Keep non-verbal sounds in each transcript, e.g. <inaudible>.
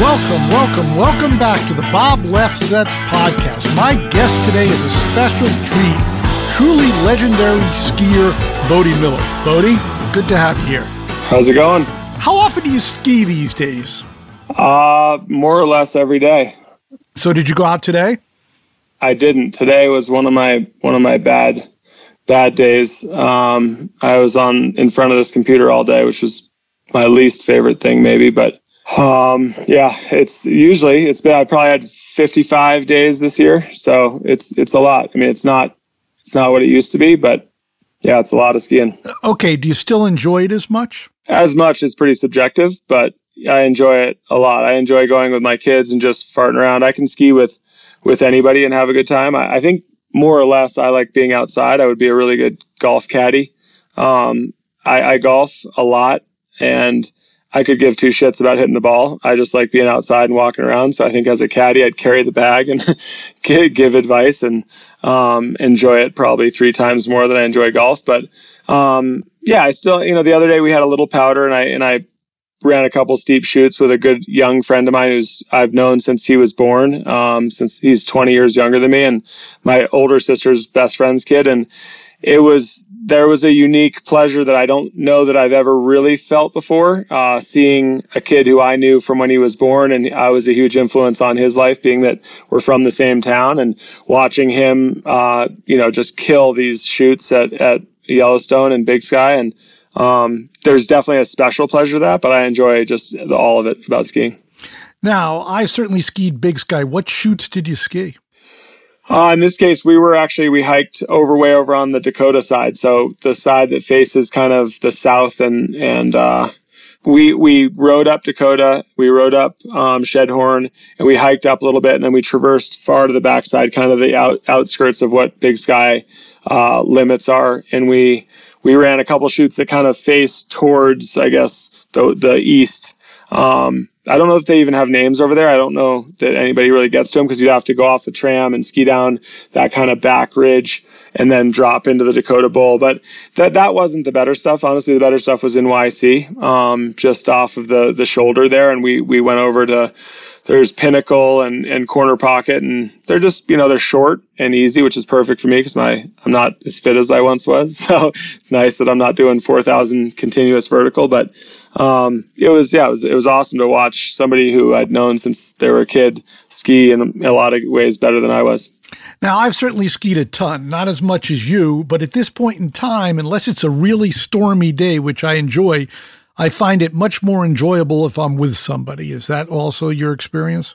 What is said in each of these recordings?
Welcome, welcome, welcome back to the Bob Lefsetz podcast. My guest today is a special treat, truly legendary skier, Bode Miller. Bodie, good to have you here. How's it going? How often do you ski these days? Uh, more or less every day. So did you go out today? I didn't. Today was one of my one of my bad bad days. Um, I was on in front of this computer all day, which was my least favorite thing, maybe. But um, yeah, it's usually it's been. I probably had 55 days this year, so it's it's a lot. I mean, it's not it's not what it used to be, but yeah, it's a lot of skiing. Okay, do you still enjoy it as much? As much is pretty subjective, but I enjoy it a lot. I enjoy going with my kids and just farting around. I can ski with with anybody and have a good time. I, I think more or less I like being outside. I would be a really good golf caddy. Um, I, I golf a lot and I could give two shits about hitting the ball. I just like being outside and walking around. So I think as a caddy, I'd carry the bag and <laughs> give advice and um, enjoy it probably three times more than I enjoy golf. But um, yeah, I still, you know, the other day we had a little powder and I and I ran a couple steep chutes with a good young friend of mine who's I've known since he was born, um, since he's 20 years younger than me, and my older sister's best friend's kid, and it was there was a unique pleasure that I don't know that I've ever really felt before. Uh, seeing a kid who I knew from when he was born, and I was a huge influence on his life, being that we're from the same town, and watching him, uh, you know, just kill these chutes at at Yellowstone and Big Sky, and um, there's definitely a special pleasure to that, but I enjoy just the, all of it about skiing. Now, I certainly skied Big Sky. What chutes did you ski? Uh, in this case, we were actually we hiked over way over on the Dakota side, so the side that faces kind of the south, and and uh, we we rode up Dakota, we rode up um, Shedhorn, and we hiked up a little bit, and then we traversed far to the backside, kind of the out, outskirts of what Big Sky uh, limits are, and we we ran a couple chutes that kind of face towards, I guess, the the east. Um, I don't know if they even have names over there. I don't know that anybody really gets to them because you'd have to go off the tram and ski down that kind of back ridge and then drop into the Dakota Bowl. But that that wasn't the better stuff. Honestly, the better stuff was in YC, um, just off of the the shoulder there, and we we went over to there's Pinnacle and, and Corner Pocket, and they're just you know they're short and easy, which is perfect for me because my I'm not as fit as I once was. <laughs> So it's nice that I'm not doing 4,000 continuous vertical, but um, it was yeah it was it was awesome to watch somebody who I'd known since they were a kid ski in a lot of ways better than I was. Now, I've certainly skied a ton, not as much as you, but at this point in time, unless it's a really stormy day, which I enjoy, I find it much more enjoyable if I'm with somebody. Is that also your experience?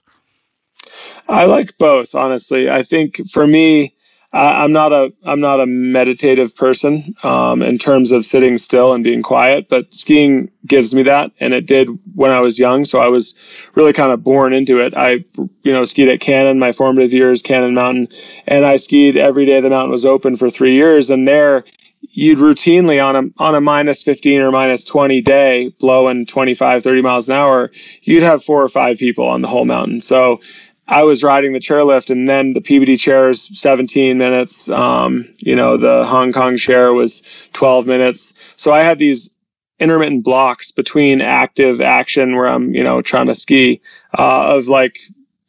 I like both, honestly. I think for me, I, am not a I'm not a meditative person um, in terms of sitting still and being quiet, but skiing gives me that, and it did when I was young. So I was really kind of born into it. I you know skied at Cannon my formative years, Cannon Mountain, and I skied every day the mountain was open for three years. And there, you'd routinely on a on a minus 15 or minus 20 day blowing 25 30 miles an hour you'd have four or five people on the whole mountain so I was riding the chairlift, and then the PBD chairs 17 minutes. Um, you know, the Hong Kong chair was 12 minutes. So I had these intermittent blocks between active action where I'm, you know, trying to ski uh, of like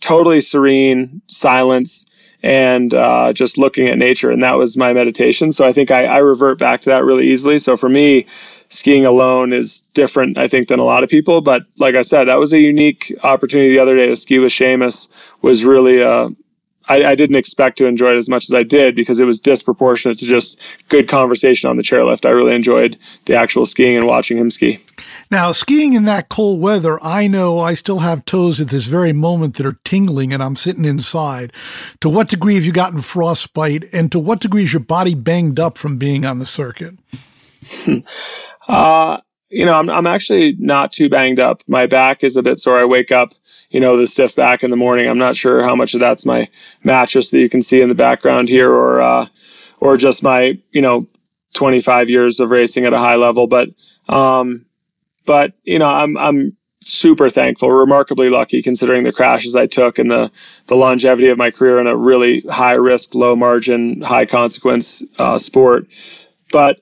totally serene silence and uh, just looking at nature. And that was my meditation. So I think I, I revert back to that really easily. So for me, skiing alone is different, I think, than a lot of people. But like I said, that was a unique opportunity the other day to ski with Seamus. Was really uh, I, I, didn't expect to enjoy it as much as I did because it was disproportionate to just good conversation on the chairlift. I really enjoyed the actual skiing and watching him ski. Now, skiing in that cold weather, I know I still have toes at this very moment that are tingling and I'm sitting inside. To what degree have you gotten frostbite and to what degree is your body banged up from being on the circuit? <laughs> Uh, you know, I'm, I'm actually not too banged up. My back is a bit sore. I wake up, you know, the stiff back in the morning. I'm not sure how much of that's my mattress that you can see in the background here or, uh, or just my, you know, 25 years of racing at a high level. But, um, but, you know, I'm, I'm super thankful, remarkably lucky considering the crashes I took and the, the longevity of my career in a really high risk, low margin, high consequence, uh, sport. But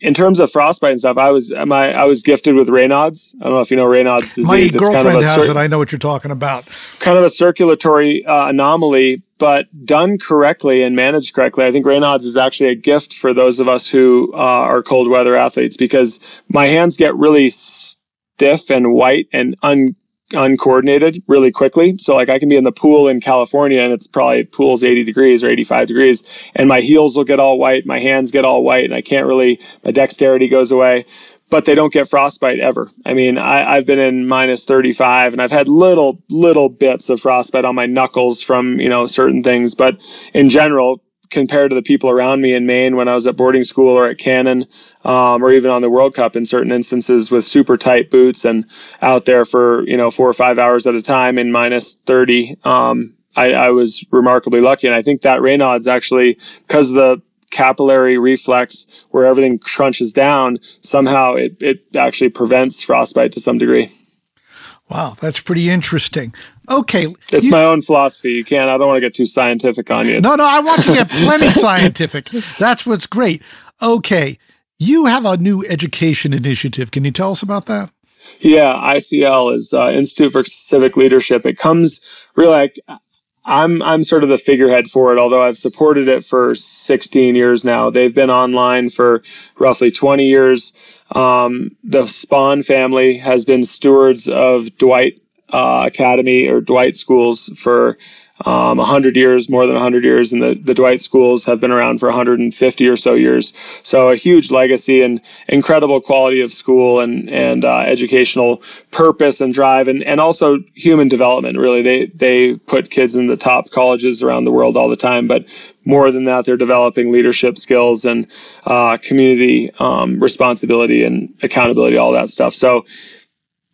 in terms of frostbite and stuff, I was my I was gifted with Raynaud's. I don't know if you know Raynaud's disease. My it's girlfriend kind of has cir- it. I know what you're talking about. Kind of a circulatory uh, anomaly, but done correctly and managed correctly. I think Raynaud's is actually a gift for those of us who uh, are cold weather athletes because my hands get really stiff and white and un uncoordinated really quickly. So like I can be in the pool in California and it's probably pool's 80 degrees or 85 degrees and my heels will get all white, my hands get all white and I can't really my dexterity goes away. But they don't get frostbite ever. I mean, I, I've been in minus 35 and I've had little, little bits of frostbite on my knuckles from, you know, certain things. But in general, compared to the people around me in Maine when I was at boarding school or at Cannon, um, or even on the World Cup in certain instances with super tight boots and out there for you know four or five hours at a time in minus 30. Um, I, I, was remarkably lucky, and I think that Raynaud's actually because the capillary reflex where everything crunches down somehow it, it actually prevents frostbite to some degree. Wow, that's pretty interesting. Okay. It's you, my own philosophy. You can't, I don't want to get too scientific on you. No, no, I want to get plenty scientific. That's what's great. Okay. You have a new education initiative. Can you tell us about that? Yeah, ICL is uh, Institute for Civic Leadership. It comes really like I'm I'm sort of the figurehead for it, although I've supported it for 16 years now. They've been online for roughly 20 years. Um, the Spahn family has been stewards of Dwight uh, Academy or Dwight schools for um, 100 years, more than 100 years, and the, the Dwight schools have been around for 150 or so years. So a huge legacy and incredible quality of school and and uh, educational purpose and drive, and, and also human development. Really, they they put kids in the top colleges around the world all the time, but more than that, they're developing leadership skills and uh, community um, responsibility and accountability, all that stuff. So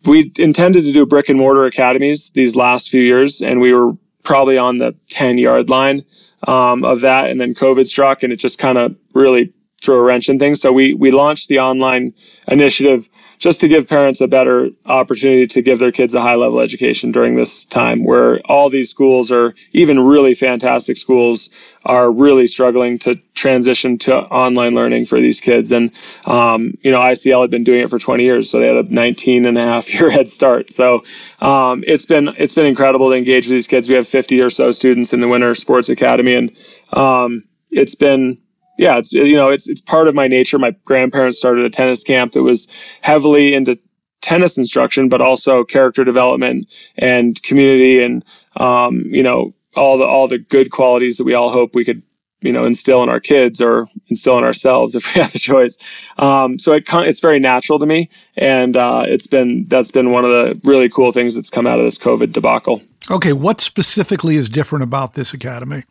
we intended to do brick and mortar academies these last few years, and we were probably on the 10 yard line um, of that. And then COVID struck and it just kind of really threw a wrench in things. So we, we launched the online initiative just to give parents a better opportunity to give their kids a high level education during this time where all these schools are even really fantastic schools are really struggling to transition to online learning for these kids. And, um, you know, ICL had been doing it for 20 years, so they had a 19 and a half year <laughs> head start. So, um, it's been, it's been incredible to engage with these kids. We have 50 or so students in the Winter Sports Academy and, um, it's been, yeah, it's you know, it's it's part of my nature. My grandparents started a tennis camp that was heavily into tennis instruction, but also character development and community and um, you know all the all the good qualities that we all hope we could you know instill in our kids or instill in ourselves <laughs> if we have the choice. Um, so it it's very natural to me, and uh, it's been that's been one of the really cool things that's come out of this COVID debacle. Okay, what specifically is different about this academy?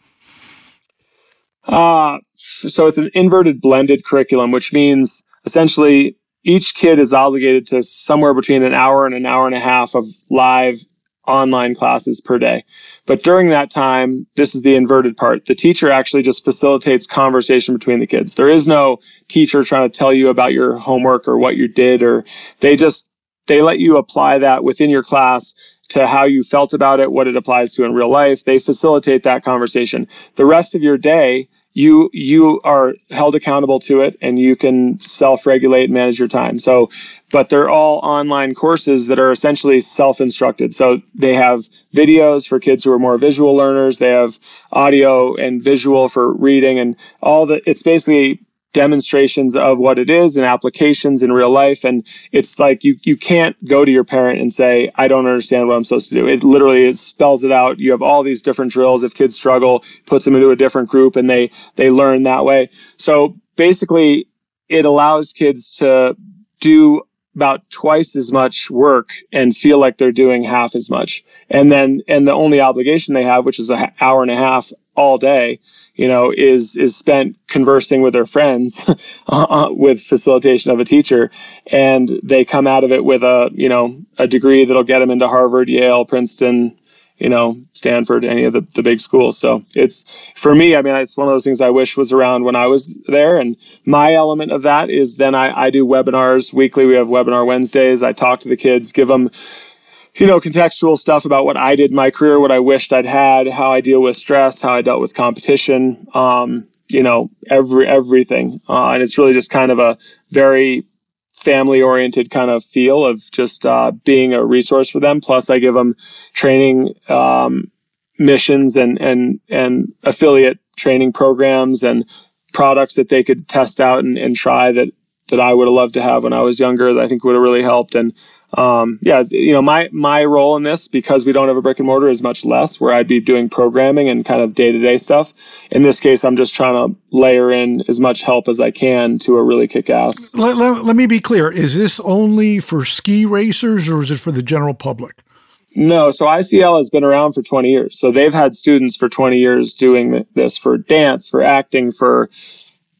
Uh, so it's an inverted blended curriculum, which means essentially each kid is obligated to somewhere between an hour and an hour and a half of live online classes per day. But during that time, this is the inverted part. The teacher actually just facilitates conversation between the kids. There is no teacher trying to tell you about your homework or what you did, or they just, they let you apply that within your class to how you felt about it, what it applies to in real life. They facilitate that conversation. The rest of your day, you you are held accountable to it and you can self-regulate and manage your time. So but they're all online courses that are essentially self-instructed. So they have videos for kids who are more visual learners. They have audio and visual for reading and all the it's basically demonstrations of what it is and applications in real life. And it's like you you can't go to your parent and say, I don't understand what I'm supposed to do. It literally it spells it out. You have all these different drills. If kids struggle, puts them into a different group and they they learn that way. So basically it allows kids to do about twice as much work and feel like they're doing half as much. And then, and the only obligation they have, which is an hour and a half all day, you know, is is spent conversing with their friends <laughs> uh, with facilitation of a teacher, and they come out of it with a you know a degree that'll get them into Harvard, Yale, Princeton, you know, Stanford, any of the, the big schools. So it's for me, I mean, it's one of those things I wish was around when I was there. And my element of that is then I, I do webinars weekly. We have webinar Wednesdays. I talk to the kids, give them you know, contextual stuff about what I did in my career, what I wished I'd had, how I deal with stress, how I dealt with competition, um, you know, every everything. Uh, and it's really just kind of a very family oriented kind of feel of just uh, being a resource for them. Plus, I give them training um, missions and and and affiliate training programs and products that they could test out and, and try that that I would have loved to have when I was younger. That I think would have really helped and um, yeah, you know, my my role in this because we don't have a brick and mortar is much less, where I'd be doing programming and kind of day to day stuff. In this case, I'm just trying to layer in as much help as I can to a really kick ass. Let, let, let me be clear: is this only for ski racers, or is it for the general public? No, so ICL has been around for 20 years. So they've had students for 20 years doing this for dance, for acting, for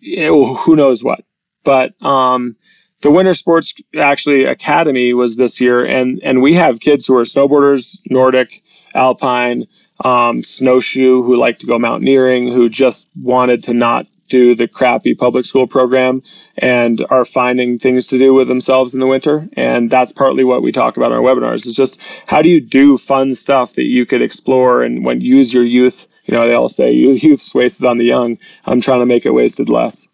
you know, who knows what. But um, the Winter Sports actually Academy was this year, and and we have kids who are snowboarders, Nordic, Alpine, um, snowshoe, who like to go mountaineering, who just wanted to not do the crappy public school program and are finding things to do with themselves in the winter. And that's partly what we talk about in our webinars is just how do you do fun stuff that you could explore and when use your youth. You know, they all say youth's wasted on the young. I'm trying to make it wasted less.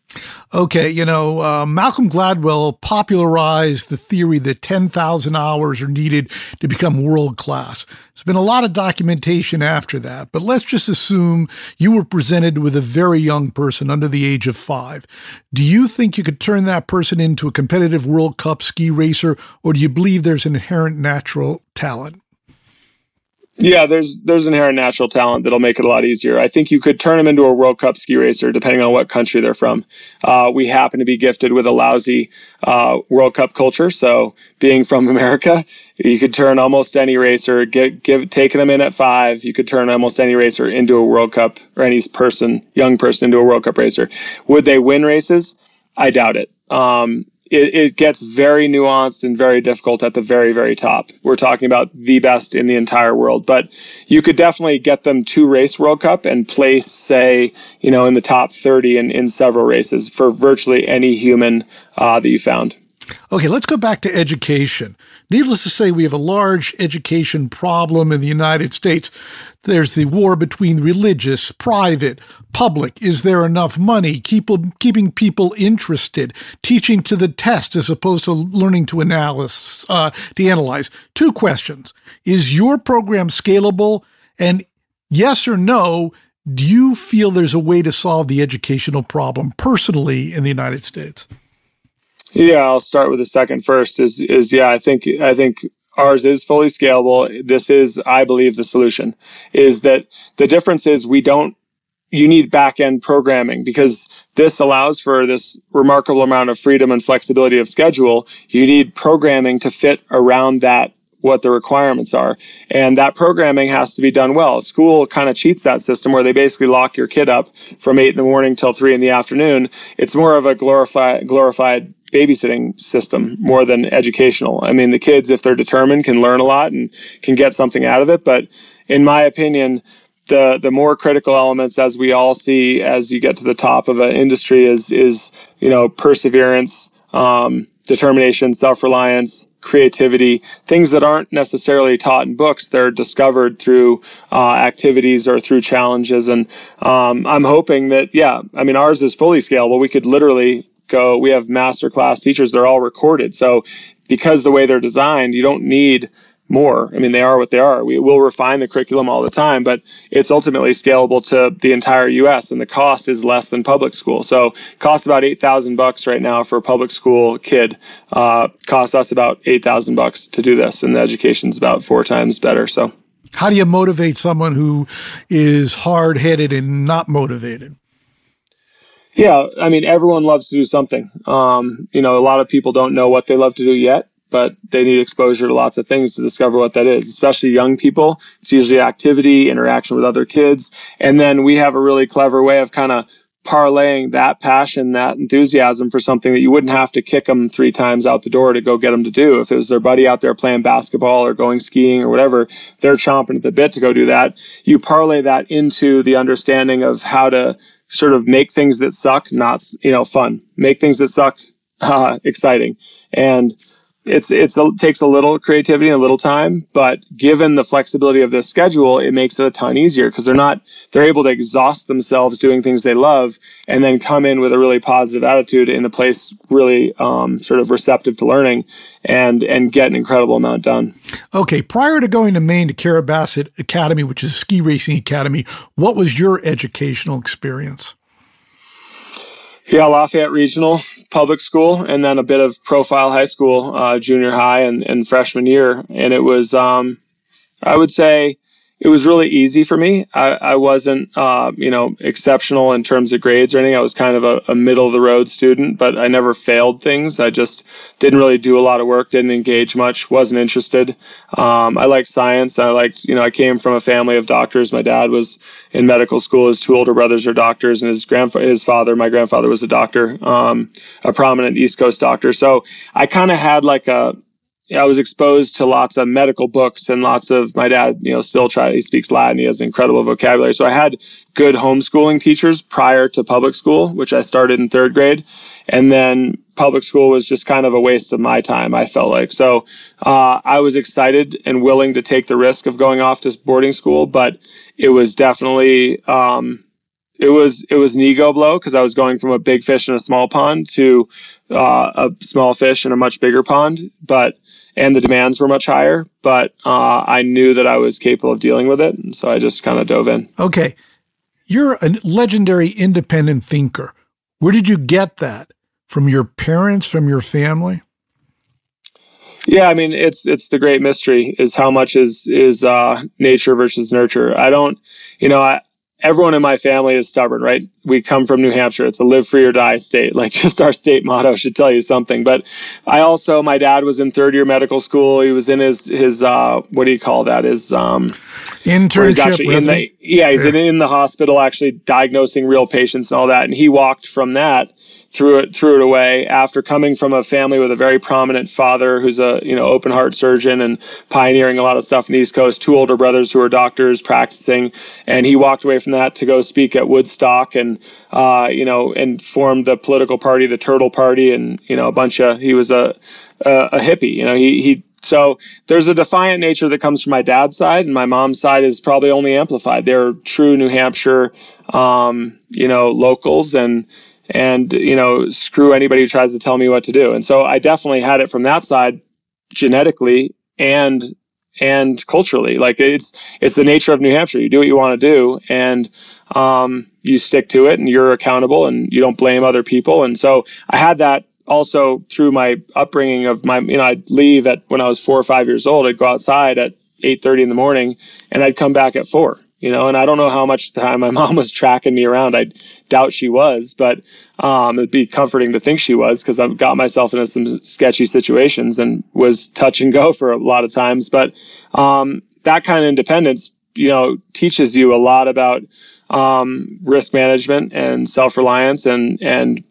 Okay, you know, uh, Malcolm Gladwell popularized the theory that 10,000 hours are needed to become world class. There's been a lot of documentation after that, but let's just assume you were presented with a very young person under the age of five. Do you think you could turn that person into a competitive World Cup ski racer, or do you believe there's an inherent natural talent? Yeah, there's there's inherent natural talent that'll make it a lot easier. I think you could turn them into a World Cup ski racer, depending on what country they're from. Uh, we happen to be gifted with a lousy uh, World Cup culture, so being from America, you could turn almost any racer. Get give taking them in at five, you could turn almost any racer into a World Cup or any person, young person, into a World Cup racer. Would they win races? I doubt it. Um, it, it gets very nuanced and very difficult at the very, very top. We're talking about the best in the entire world, but you could definitely get them to race World Cup and place, say, you know, in the top 30 in, in several races for virtually any human uh, that you found. Okay, let's go back to education. Needless to say, we have a large education problem in the United States. There's the war between religious, private, public. Is there enough money? Keep, keeping people interested, teaching to the test as opposed to learning to analyze. Uh, to analyze. Two questions: Is your program scalable? And yes or no, do you feel there's a way to solve the educational problem personally in the United States? Yeah, I'll start with the second first. Is is yeah, I think I think ours is fully scalable. This is, I believe, the solution. Is that the difference is we don't. You need back end programming because this allows for this remarkable amount of freedom and flexibility of schedule. You need programming to fit around that what the requirements are. And that programming has to be done well. School kind of cheats that system where they basically lock your kid up from eight in the morning till three in the afternoon. It's more of a glorified glorified babysitting system more than educational. I mean, the kids, if they're determined, can learn a lot and can get something out of it. But in my opinion, the the more critical elements, as we all see, as you get to the top of an industry, is is you know perseverance, um, determination, self reliance, creativity, things that aren't necessarily taught in books. They're discovered through uh, activities or through challenges. And um, I'm hoping that, yeah, I mean, ours is fully scalable. We could literally go, we have master class teachers, they're all recorded. So because the way they're designed, you don't need more. I mean, they are what they are. We will refine the curriculum all the time, but it's ultimately scalable to the entire U.S. and the cost is less than public school. So, costs about eight thousand bucks right now for a public school kid. Uh, costs us about eight thousand bucks to do this, and the education's about four times better. So, how do you motivate someone who is hard headed and not motivated? Yeah, I mean, everyone loves to do something. Um, you know, a lot of people don't know what they love to do yet but they need exposure to lots of things to discover what that is, especially young people. It's usually activity, interaction with other kids. And then we have a really clever way of kind of parlaying that passion, that enthusiasm for something that you wouldn't have to kick them three times out the door to go get them to do. If it was their buddy out there playing basketball or going skiing or whatever, they're chomping at the bit to go do that. You parlay that into the understanding of how to sort of make things that suck not, you know, fun, make things that suck <laughs> uh, exciting. And it's it's it takes a little creativity and a little time, but given the flexibility of this schedule, it makes it a ton easier because they're not they're able to exhaust themselves doing things they love and then come in with a really positive attitude in a place really um, sort of receptive to learning and and get an incredible amount done. Okay, prior to going to Maine to Carrabassett Academy, which is a ski racing academy, what was your educational experience? Yeah, Lafayette Regional public school, and then a bit of Profile High School, uh, junior high and, and freshman year. And it was, um, I would say, it was really easy for me. I, I wasn't, uh, you know, exceptional in terms of grades or anything. I was kind of a, a, middle of the road student, but I never failed things. I just didn't really do a lot of work, didn't engage much, wasn't interested. Um, I liked science. I liked, you know, I came from a family of doctors. My dad was in medical school. His two older brothers are doctors, and his grandfather, his father, my grandfather, was a doctor, um, a prominent East Coast doctor. So I kind of had like a I was exposed to lots of medical books and lots of my dad, you know, still try he speaks Latin. He has incredible vocabulary. So I had good homeschooling teachers prior to public school, which I started in third grade. And then public school was just kind of a waste of my time, I felt like. So uh, I was excited and willing to take the risk of going off to boarding school, but it was definitely um, it was it was an ego blow because I was going from a big fish in a small pond to uh, a small fish in a much bigger pond. But and the demands were much higher, but uh, I knew that I was capable of dealing with it. And so I just kind of dove in. Okay. You're a legendary independent thinker. Where did you get that? From your parents, from your family? Yeah, I mean it's it's the great mystery is how much is is uh, nature versus nurture. I don't, you know, I everyone in my family is stubborn, right? We come from New Hampshire. It's a live free or die state. <laughs> Like just our state motto should tell you something. But I also, my dad was in third year medical school. He was in his, his, uh, what do you call that? His, um, internship. In the, yeah, he's yeah. In, in the hospital actually diagnosing real patients and all that. And he walked from that threw it threw it away after coming from a family with a very prominent father who's a you know open heart surgeon and pioneering a lot of stuff in the East Coast. Two older brothers who are doctors practicing, and he walked away from that to go speak at Woodstock and uh, you know and formed the political party, the Turtle Party, and you know a bunch of he was a a, a hippie. You know he he so there's a defiant nature that comes from my dad's side, and my mom's side is probably only amplified. They're true New Hampshire, um, you know, locals, and and you know screw anybody who tries to tell me what to do. And so i definitely had it from that side genetically and and culturally. Like it's it's the nature of new hampshire. You do what you want to do and um, you stick to it and you're accountable and you don't blame other people. And so i had that also through my upbringing of my you know i'd leave at when i was four or five years old i'd go outside at 8.30 in the morning and i'd come back at 4 you know, and I don't know how much time my <laughs> mom was tracking me around. I doubt she was, but um, it'd be comforting to think she was because I've got myself into some sketchy situations and was touch and go for a lot of times. But um, that kind of independence, you know, teaches you a lot about um, risk management and self reliance and and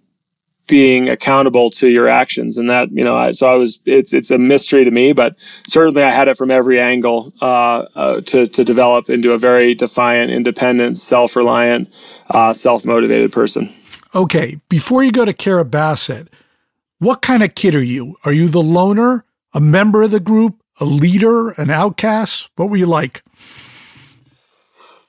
being accountable to your actions and that you know I, so i was it's it's a mystery to me but certainly i had it from every angle uh, uh, to, to develop into a very defiant independent self-reliant uh, self-motivated person. Okay before you go to Carrabassett what kind of kid are you? Are you the loner a member of the group a leader an outcast? What were you like?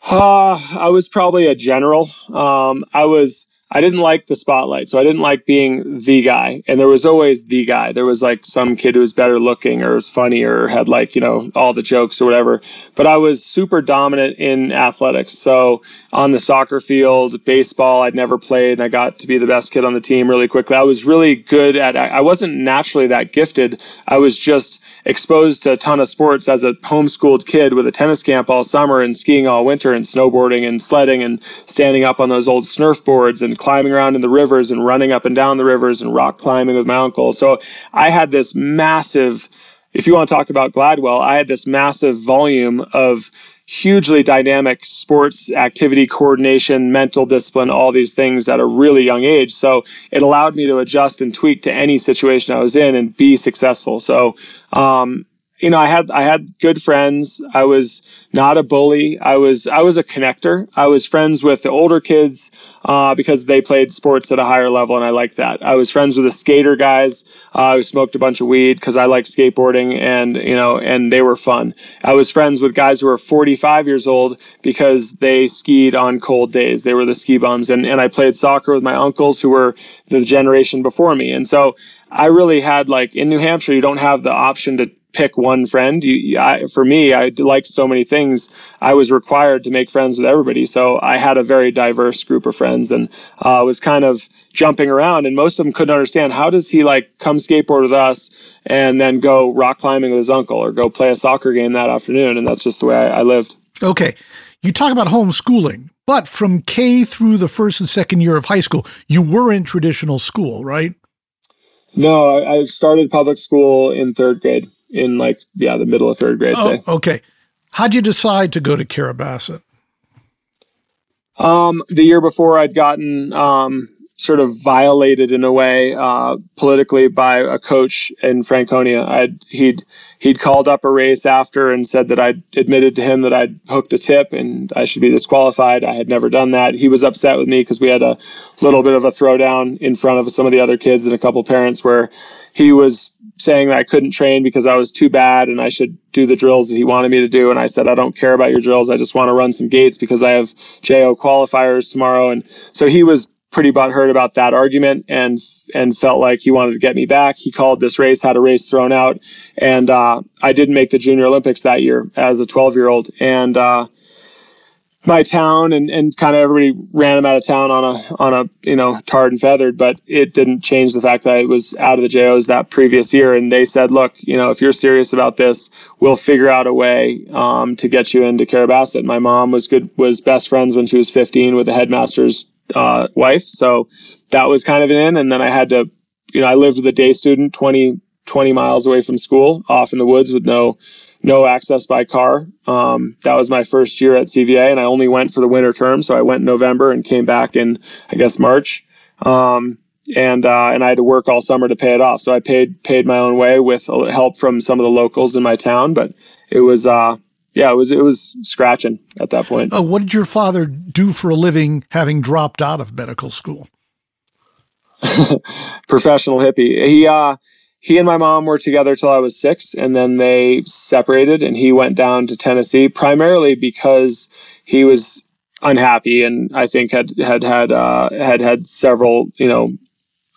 Uh, i was probably a general. Um, i was I didn't like the spotlight. So I didn't like being the guy. And there was always the guy. There was like some kid who was better looking or was funnier or had like, you know, all the jokes or whatever. But I was super dominant in athletics. So on the soccer field, baseball, I'd never played and I got to be the best kid on the team really quickly. I was really good at, I wasn't naturally that gifted. I was just exposed to a ton of sports as a homeschooled kid with a tennis camp all summer and skiing all winter and snowboarding and sledding and standing up on those old snurf boards and climbing around in the rivers and running up and down the rivers and rock climbing with my uncle. So I had this massive, if you want to talk about Gladwell, I had this massive volume of hugely dynamic sports activity coordination mental discipline all these things at a really young age. So it allowed me to adjust and tweak to any situation i was in and be successful. So um, you know i had i had good friends i was not a bully. I was I was a connector. I was friends with the older kids uh, because they played sports at a higher level, and I liked that. I was friends with the skater guys uh, who smoked a bunch of weed because I liked skateboarding, and you know, and they were fun. I was friends with guys who were 45 years old because they skied on cold days. They were the ski bums, and and I played soccer with my uncles who were the generation before me, and so. I really had like in New Hampshire, you don't have the option to pick one friend. You, I, for me, I liked so many things. I was required to make friends with everybody, so I had a very diverse group of friends, and uh, was kind of jumping around. And most of them couldn't understand how does he like come skateboard with us and then go rock climbing with his uncle or go play a soccer game that afternoon. And that's just the way I, I lived. Okay, you talk about homeschooling. But from K through the first and second year of high school, you were in traditional school, right? No, I started public school in third grade in like yeah the middle of third grade. Oh, say. okay. How'd you decide to go to Carrabassett Um, the year before, I'd gotten um, sort of violated in a way uh, politically by a coach in Franconia. I'd he'd he'd called up a race after and said that I'd admitted to him that I'd hooked a tip and I should be disqualified. I had never done that. He was upset with me because we had a little bit of a throwdown in front of some of the other kids and a couple parents where he was saying that I couldn't train because I was too bad and I should do the drills that he wanted me to do. And I said, I don't care about your drills. I just want to run some gates because I have JO qualifiers tomorrow. And so he was pretty butthurt about that argument and and felt like he wanted to get me back. He called this race, had a race thrown out, and uh, I didn't make the Junior Olympics that year as a 12 year old. And uh, my town and, and kind of everybody ran him out of town on a on a you know tarred and feathered, but it didn't change the fact that I was out of the JOs that previous year. And they said, look, you know, if you're serious about this, we'll figure out a way um, to get you into Carrabassett. My mom was good was best friends when she was 15 with the headmaster's uh, wife. So that was kind of an in. And then I had to, you know, I lived with a day student 20, 20 miles away from school off in the woods with no, no access by car. Um, that was my first year at CVA and I only went for the winter term. So I went in November and came back in, I guess, March. Um, and uh, and I had to work all summer to pay it off. So I paid paid my own way with help from some of the locals in my town. But it was uh, yeah, it was it was scratching at that point. Oh, what did your father do for a living, having dropped out of medical school? <laughs> Professional hippie. He uh, he and my mom were together till I was six, and then they separated, and he went down to Tennessee primarily because he was unhappy, and I think had had had uh, had had several you know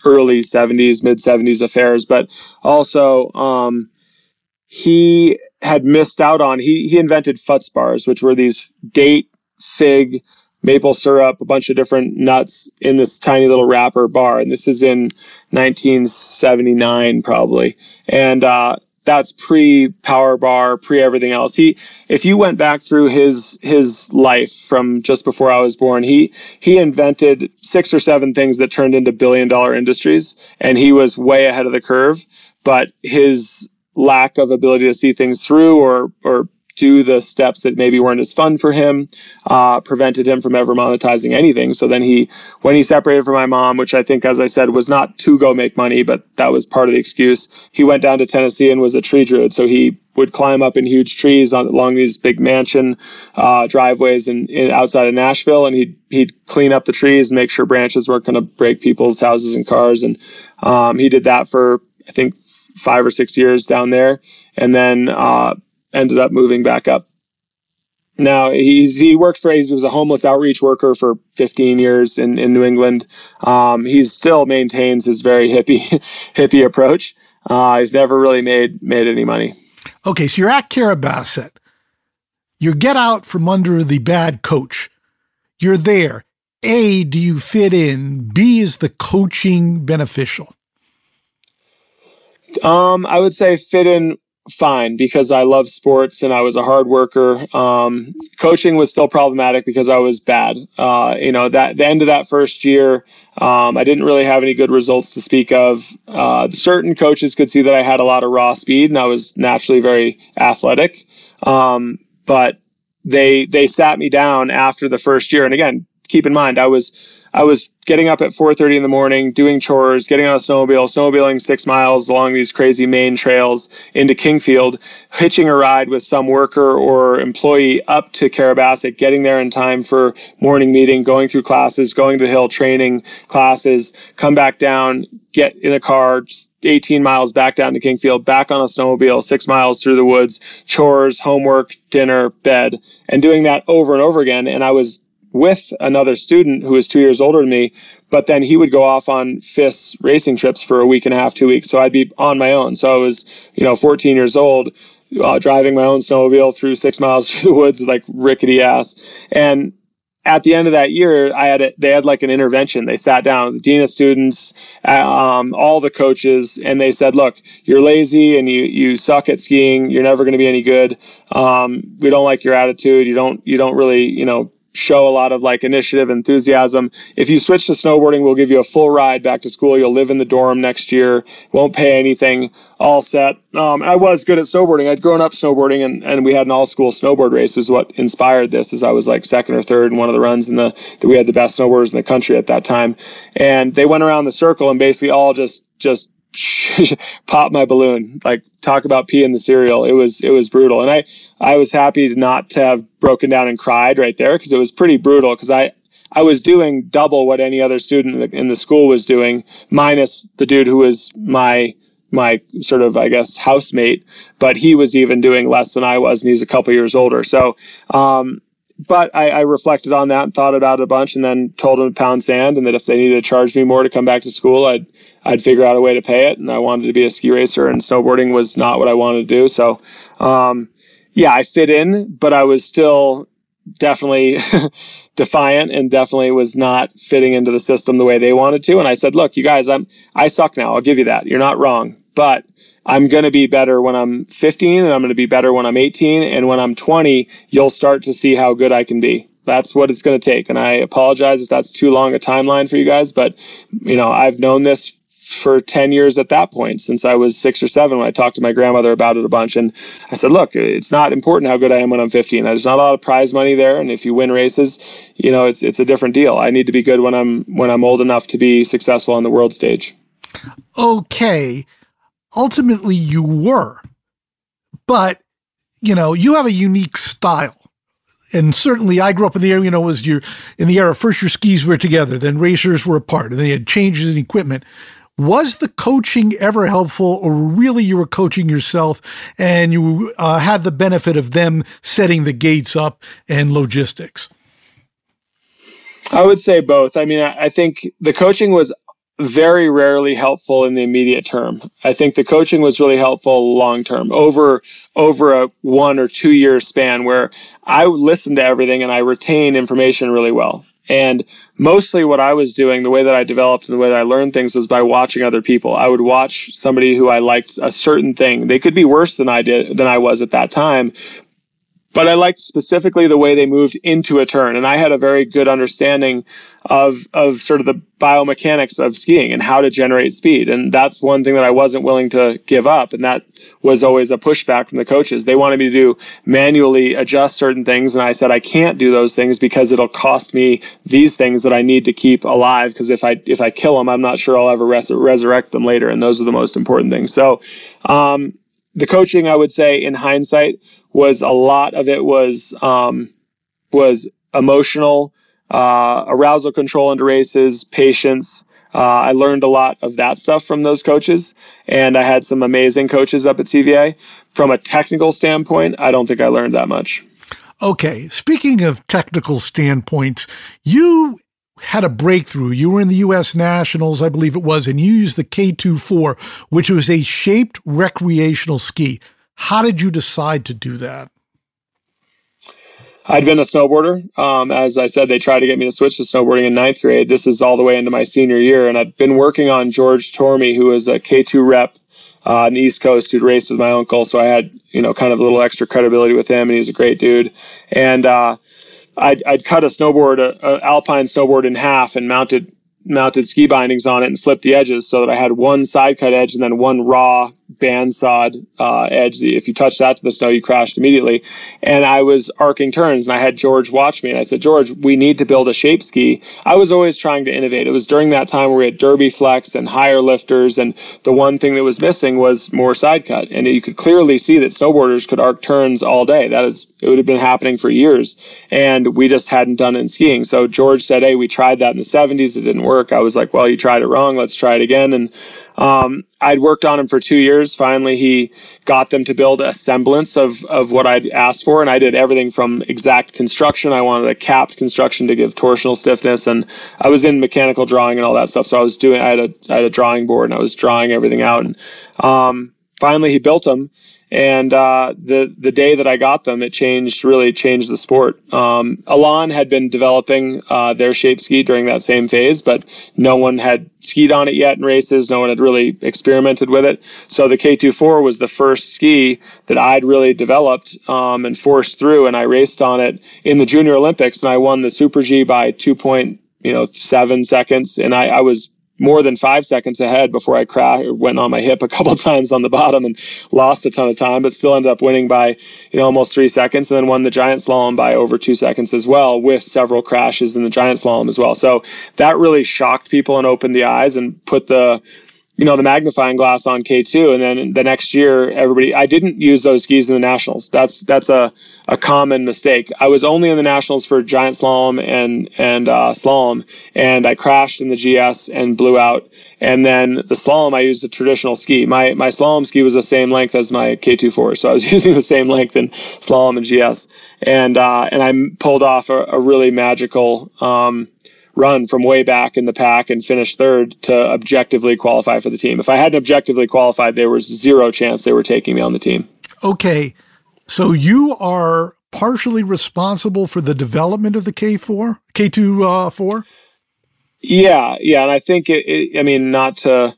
early 70s mid 70s affairs but also um, he had missed out on. He he invented futz bars, which were these date, fig, maple syrup, a bunch of different nuts in this tiny little wrapper bar. And this is in 1979 probably. And uh, that's pre power bar, pre everything else. He, if you went back through his his life from just before I was born, he he invented six or seven things that turned into billion dollar industries, and he was way ahead of the curve. But his lack of ability to see things through or or do the steps that maybe weren't as fun for him, uh, prevented him from ever monetizing anything. So then he, when he separated from my mom, which I think, as I said, was not to go make money, but that was part of the excuse, he went down to Tennessee and was a tree druid. So he would climb up in huge trees on, along these big mansion uh, driveways in, outside of Nashville, and he'd he'd clean up the trees and make sure branches weren't going to break people's houses and cars. And um, he did that for I think five or six years down there, and then uh, ended up moving back up. Now he's he worked for he was a homeless outreach worker for 15 years in, in New England. Um, he still maintains his very hippie <laughs> hippie approach. Uh, he's never really made made any money. Okay, so you're at Carrabassett. You get out from under the bad coach. You're there. A, do you fit in? B, is the coaching beneficial? Um, I would say fit in fine because I love sports and I was a hard worker. Um, coaching was still problematic because I was bad. Uh, you know, that the end of that first year, um, I didn't really have any good results to speak of. Uh, certain coaches could see that I had a lot of raw speed and I was naturally very athletic. Um, but they they sat me down after the first year. And again, keep in mind, I was I was getting up at 4:30 in the morning, doing chores, getting on a snowmobile, snowmobiling six miles along these crazy main trails into Kingfield, hitching a ride with some worker or employee up to Carrabassett, getting there in time for morning meeting, going through classes, going to the hill, training classes, come back down, get in a car. 18 miles back down to Kingfield, back on a snowmobile, six miles through the woods, chores, homework, dinner, bed, and doing that over and over again. And I was with another student who was two years older than me, but then he would go off on FIS racing trips for a week and a half, two weeks. So I'd be on my own. So I was, you know, 14 years old, uh, driving my own snowmobile through six miles <laughs> through the woods, like rickety ass. And at the end of that year, I had a, they had like an intervention. They sat down, the dean of students, um, all the coaches, and they said, "Look, you're lazy and you you suck at skiing. You're never going to be any good. Um, we don't like your attitude. You don't you don't really you know show a lot of like initiative, enthusiasm. If you switch to snowboarding, we'll give you a full ride back to school. You'll live in the dorm next year. Won't pay anything. All set. Um, I was good at snowboarding. I'd grown up snowboarding, and, and we had an all school snowboard race. Was what inspired this. As I was like second or third in one of the runs, in the that we had the best snowboarders in the country at that time. And they went around the circle and basically all just just <laughs> pop my balloon like talk about pee in the cereal it was it was brutal and i i was happy to not to have broken down and cried right there because it was pretty brutal because i i was doing double what any other student in the, school was doing minus the dude who was my my sort of i guess housemate but he was even doing less than i was and he's a couple years older so um but I, I, reflected on that and thought about it a bunch and then told them to pound sand and that if they needed to charge me more to come back to school, I'd I'd figure out a way to pay it. And I wanted to be a ski racer, and snowboarding was not what I wanted to do. So, um, yeah, I fit in, but I was still definitely <laughs> defiant and definitely was not fitting into the system the way they wanted to. And I said, look, you guys, I'm I suck now. I'll give you that. You're not wrong, but I'm going to be better when I'm 15 and I'm going to be better when I'm 18 and when I'm 20, you'll start to see how good I can be that's what it's going to take. And I apologize if that's too long a timeline for you guys, but you know, I've known this for 10 years at that point since I was six or seven when I talked to my grandmother about it a bunch. And I said, look, it's not important how good I am when I'm 15. There's not a lot of prize money there. And if you win races, you know, it's, it's a different deal. I need to be good when I'm, when I'm old enough to be successful on the world stage. Okay. Ultimately you were, but you know, you have a unique style and certainly I grew up in the era, you know, was your in the era first your skis were together, then racers were apart, and then had changes in equipment. Was the coaching ever helpful, or really you were coaching yourself and you uh, had the benefit of them setting the gates up and logistics? I would say both. I mean, I think the coaching was very rarely helpful in the immediate term. I think the coaching was really helpful long term over over a one or two year span where I listened to everything and I retain information really well. And mostly what I was doing, the way that I developed and the way that I learned things was by watching other people. I would watch somebody who I liked a certain thing. They could be worse than I did than I was at that time, but I liked specifically the way they moved into a turn. And I had a very good understanding of, of sort of the biomechanics of skiing and how to generate speed. And that's one thing that I wasn't willing to give up. And that was always a pushback from the coaches. They wanted me to do manually adjust certain things. And I said, I can't do those things because it'll cost me these things that I need to keep alive. Because if I, if I kill them, I'm not sure I'll ever res- resurrect them later. And those are the most important things. So, um, the coaching, I would say in hindsight, was a lot of it was um, was emotional, uh, arousal control into races, patience. Uh, I learned a lot of that stuff from those coaches, and I had some amazing coaches up at CVA. From a technical standpoint, I don't think I learned that much. Okay, speaking of technical standpoints, you had a breakthrough. You were in the U.S. Nationals, I believe it was, and you used the K24, which was a shaped recreational ski. How did you decide to do that? I'd been a snowboarder. Um, as I said, they tried to get me to switch to snowboarding in ninth grade. This is all the way into my senior year. And I'd been working on George Tormey, who was a K2 rep uh, on the East Coast who'd raced with my uncle. So I had, you know, kind of a little extra credibility with him. And he's a great dude. And uh, I'd, I'd cut a snowboard, a, a alpine snowboard in half and mounted mounted ski bindings on it and flipped the edges so that I had one side cut edge and then one raw bandsawed uh, edge. If you touch that to the snow, you crashed immediately. And I was arcing turns, and I had George watch me, and I said, George, we need to build a shape ski. I was always trying to innovate. It was during that time where we had derby flex and higher lifters, and the one thing that was missing was more side cut. And you could clearly see that snowboarders could arc turns all day. That is, it would have been happening for years, and we just hadn't done it in skiing. So George said, Hey, we tried that in the 70s. It didn't work. I was like, Well, you tried it wrong. Let's try it again. And um, I'd worked on him for two years. Finally, he got them to build a semblance of, of what I'd asked for. And I did everything from exact construction. I wanted a capped construction to give torsional stiffness. And I was in mechanical drawing and all that stuff. So I was doing, I had a, I had a drawing board and I was drawing everything out. And um, finally, he built them and uh, the the day that I got them, it changed really changed the sport. Um, Elan had been developing uh, their shape ski during that same phase, but no one had skied on it yet in races. No one had really experimented with it. So the K24 was the first ski that I'd really developed um, and forced through, and I raced on it in the Junior Olympics, and I won the Super G by two point you know seven seconds, and I, I was more than five seconds ahead before I crashed, went on my hip a <laughs> couple times on the bottom and lost a ton of time, but still ended up winning by you know almost three seconds, and then won the giant slalom by over two seconds as well, with several crashes in the giant slalom as well. So that really shocked people and opened the eyes and put the you know the magnifying glass on K2 and then the next year everybody I didn't use those skis in the nationals. That's that's a, a common mistake. I was only in the nationals for giant slalom and and uh, slalom and I crashed in the GS and blew out. And then the slalom I used a traditional ski. My my slalom ski was the same length as my K2 four so I was <laughs> using the same length in slalom and GS and uh, and I pulled off a, a really magical um, run from way back in the pack and finish third to objectively qualify for the team. If I hadn't objectively qualified, there was zero chance they were taking me on the team. Okay. So you are partially responsible for the development of the K4, K2 uh, 4? Yeah, yeah, and I think it, it, I mean not to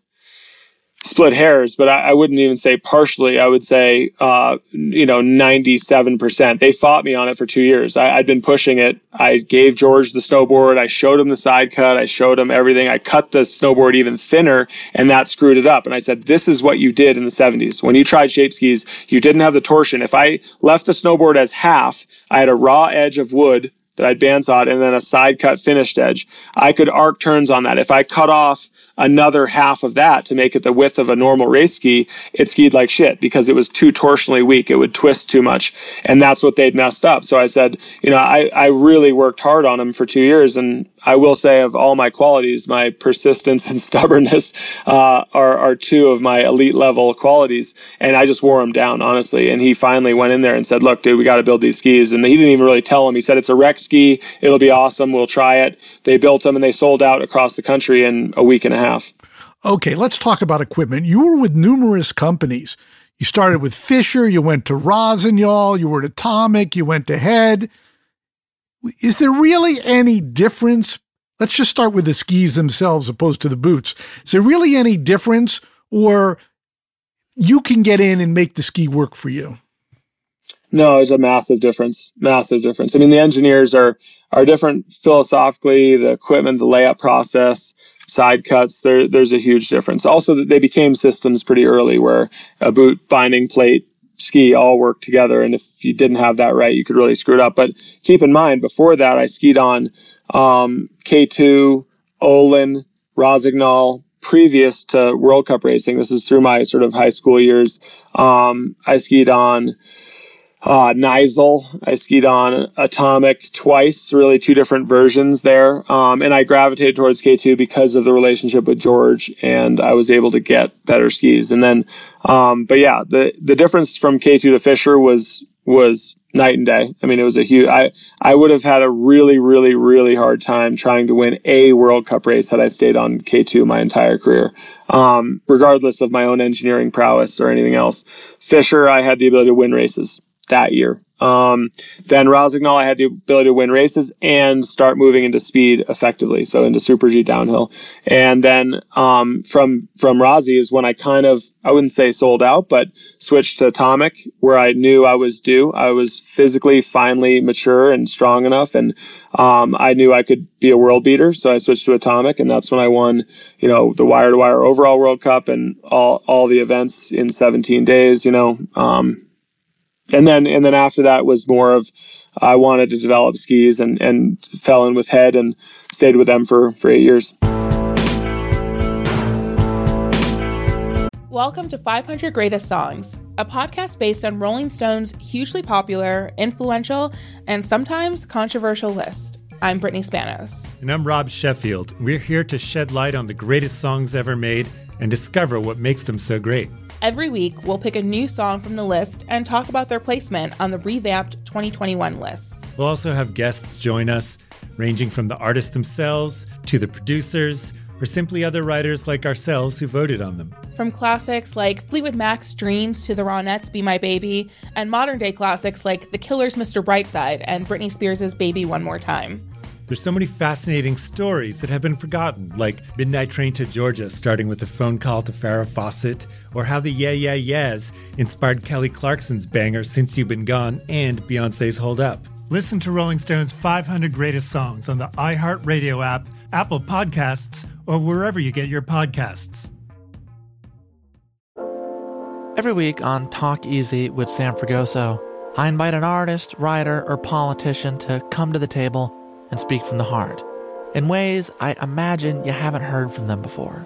split hairs, but I, I, wouldn't even say partially. I would say, uh, you know, 97%. They fought me on it for two years. I, had been pushing it. I gave George the snowboard. I showed him the side cut. I showed him everything. I cut the snowboard even thinner, and that screwed it up. And I said, this is what you did in the 70s. When you tried shape skis, you didn't have the torsion. If I left the snowboard as half, I had a raw edge of wood that I'd bandsawed and then a side cut finished edge. I could arc turns on that. If I cut off another half of that to make it the width of a normal race ski, it skied like shit because it was too torsionally weak. It would twist too much. And that's what they'd messed up. So I said, you know, I, I really worked hard on them for two years and I will say, of all my qualities, my persistence and <laughs> stubbornness uh, are, are two of my elite level qualities. And I just wore him down, honestly. And he finally went in there and said, Look, dude, we got to build these skis. And he didn't even really tell him. He said, It's a rec ski. It'll be awesome. We'll try it. They built them and they sold out across the country in a week and a half. Okay, let's talk about equipment. You were with numerous companies. You started with Fischer, you went to Rossignol, you were at Atomic, you went to Head is there really any difference? Let's just start with the skis themselves opposed to the boots. Is there really any difference or you can get in and make the ski work for you? No, there's a massive difference. Massive difference. I mean, the engineers are are different philosophically. The equipment, the layout process, side cuts. There, there's a huge difference. Also, they became systems pretty early, where a boot, binding plate, ski all work together. And if you didn't have that right, you could really screw it up. But keep in mind, before that, I skied on um, K2, Olin, Rossignol, previous to World Cup racing. This is through my sort of high school years. Um, I skied on uh, Kneissl. I skied on Atomic twice, really two different versions there. Um, and I gravitated towards K2 because of the relationship with George, and I was able to get better skis. And then, um, but yeah, the the difference from K2 to Fischer was was night and day. I mean, it was a huge. I I would have had a really, really, really hard time trying to win a World Cup race had I stayed on K2 my entire career, um, regardless of my own engineering prowess or anything else. Fischer, I had the ability to win races that year. Um, then Rossignol, I had the ability to win races and start moving into speed effectively, so into Super G downhill. And then um, from from Rossi is when I kind of I wouldn't say sold out, but switched to Atomic, where I knew I was due. I was physically finally mature and strong enough, and um, I knew I could be a world beater. So I switched to Atomic, and that's when I won, you know, the wire to wire overall World Cup and all all the events in 17 days. You know. Um, and then and then after that was more of I wanted to develop skis and and fell in with Head and stayed with them for for eight years. Welcome to 500 Greatest Songs, a podcast based on Rolling Stone's hugely popular, influential, and sometimes controversial list. I'm Brittany Spanos. And I'm Rob Sheffield. We're here to shed light on the greatest songs ever made and discover what makes them so great. Every week, we'll pick a new song from the list and talk about their placement on the revamped 2021 list. We'll also have guests join us, ranging from the artists themselves to the producers, or simply other writers like ourselves who voted on them. From classics like Fleetwood Mac's Dreams to the Ronettes' Be My Baby, and modern day classics like The Killer's Mr. Brightside and Britney Spears' Baby One More Time. There's so many fascinating stories that have been forgotten, like Midnight Train to Georgia, starting with a phone call to Farrah Fawcett, or how the Yeah Yeah Yeahs inspired Kelly Clarkson's banger Since You've Been Gone and Beyonce's Hold Up. Listen to Rolling Stone's 500 Greatest Songs on the iHeartRadio app, Apple Podcasts, or wherever you get your podcasts. Every week on Talk Easy with Sam Fragoso, I invite an artist, writer, or politician to come to the table and speak from the heart in ways I imagine you haven't heard from them before.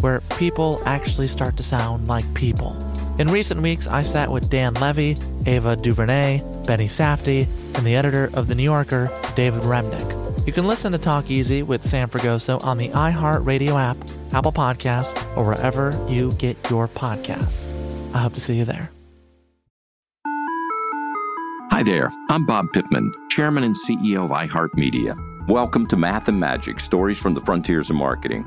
where people actually start to sound like people. In recent weeks, I sat with Dan Levy, Ava DuVernay, Benny Safdie, and the editor of The New Yorker, David Remnick. You can listen to Talk Easy with Sam Fragoso on the iHeartRadio app, Apple Podcasts, or wherever you get your podcasts. I hope to see you there. Hi there, I'm Bob Pittman, Chairman and CEO of iHeartMedia. Welcome to Math and Magic Stories from the Frontiers of Marketing.